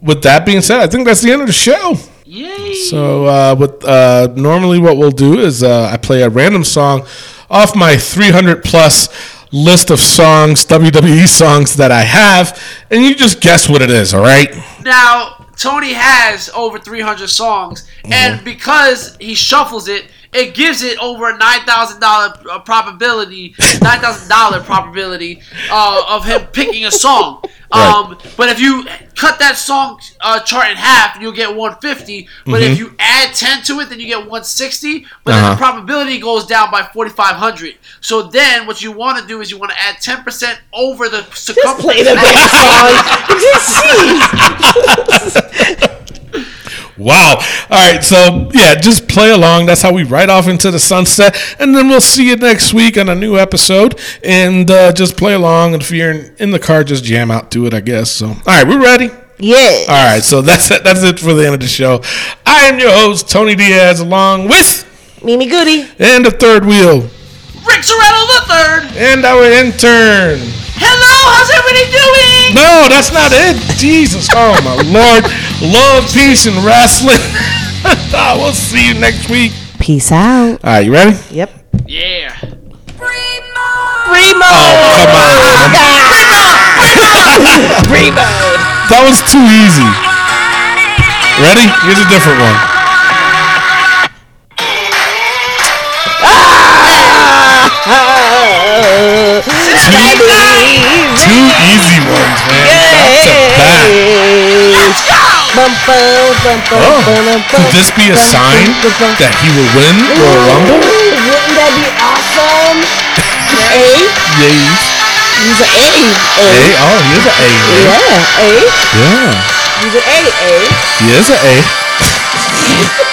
with that being said, I think that's the end of the show. Yay. So, uh, what uh, normally what we'll do is uh, I play a random song off my 300 plus list of songs, WWE songs that I have, and you just guess what it is. All right? Now Tony has over 300 songs, Mm-hmm. and because he shuffles it, it gives it over a nine thousand dollar probability, nine thousand dollar probability uh, of him picking a song. Um, but if you cut that song uh, chart in half, you'll get 150. But if you add 10 to it, then you get 160. But then Mm-hmm. Uh-huh. the probability goes down by 4,500. So then what you want to do is you want to add 10% over the circumference. Play the damn song. Wow. All right. So, yeah, just play along. That's how we ride off into the sunset. And then we'll see you next week on a new episode. And uh, just play along. And if you're in, in the car, just jam out to it, I guess. So, all right, we're ready. yeah. All right. So, that's it. That's it for the end of the show. I am your host, Tony Diaz, along with Mimi Goody. and the third wheel Rick Serrano the third. and our intern. Hello, how's everybody doing? No, that's not it. Jesus. Oh, my Lord. Love, peace, and wrestling. we'll see you next week. Peace out. All right, you ready? Yep. Yeah. Primo. Oh, come on. Primo. That was too easy. Ready? Here's a different one. Ah! Two easy ones, man. Back to back. Oh, could this be a sign that he will win Royal Rumble? Wouldn't that be awesome? A? Yeah. He's an A. A. A. Oh, he is an A. man. Yeah, A. Yeah. He's an A. A. He is an A.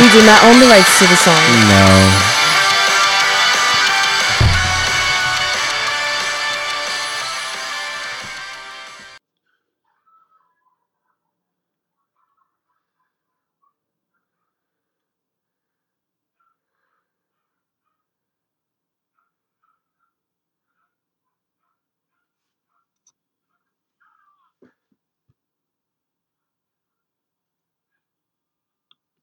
We do not own the rights to the song. No.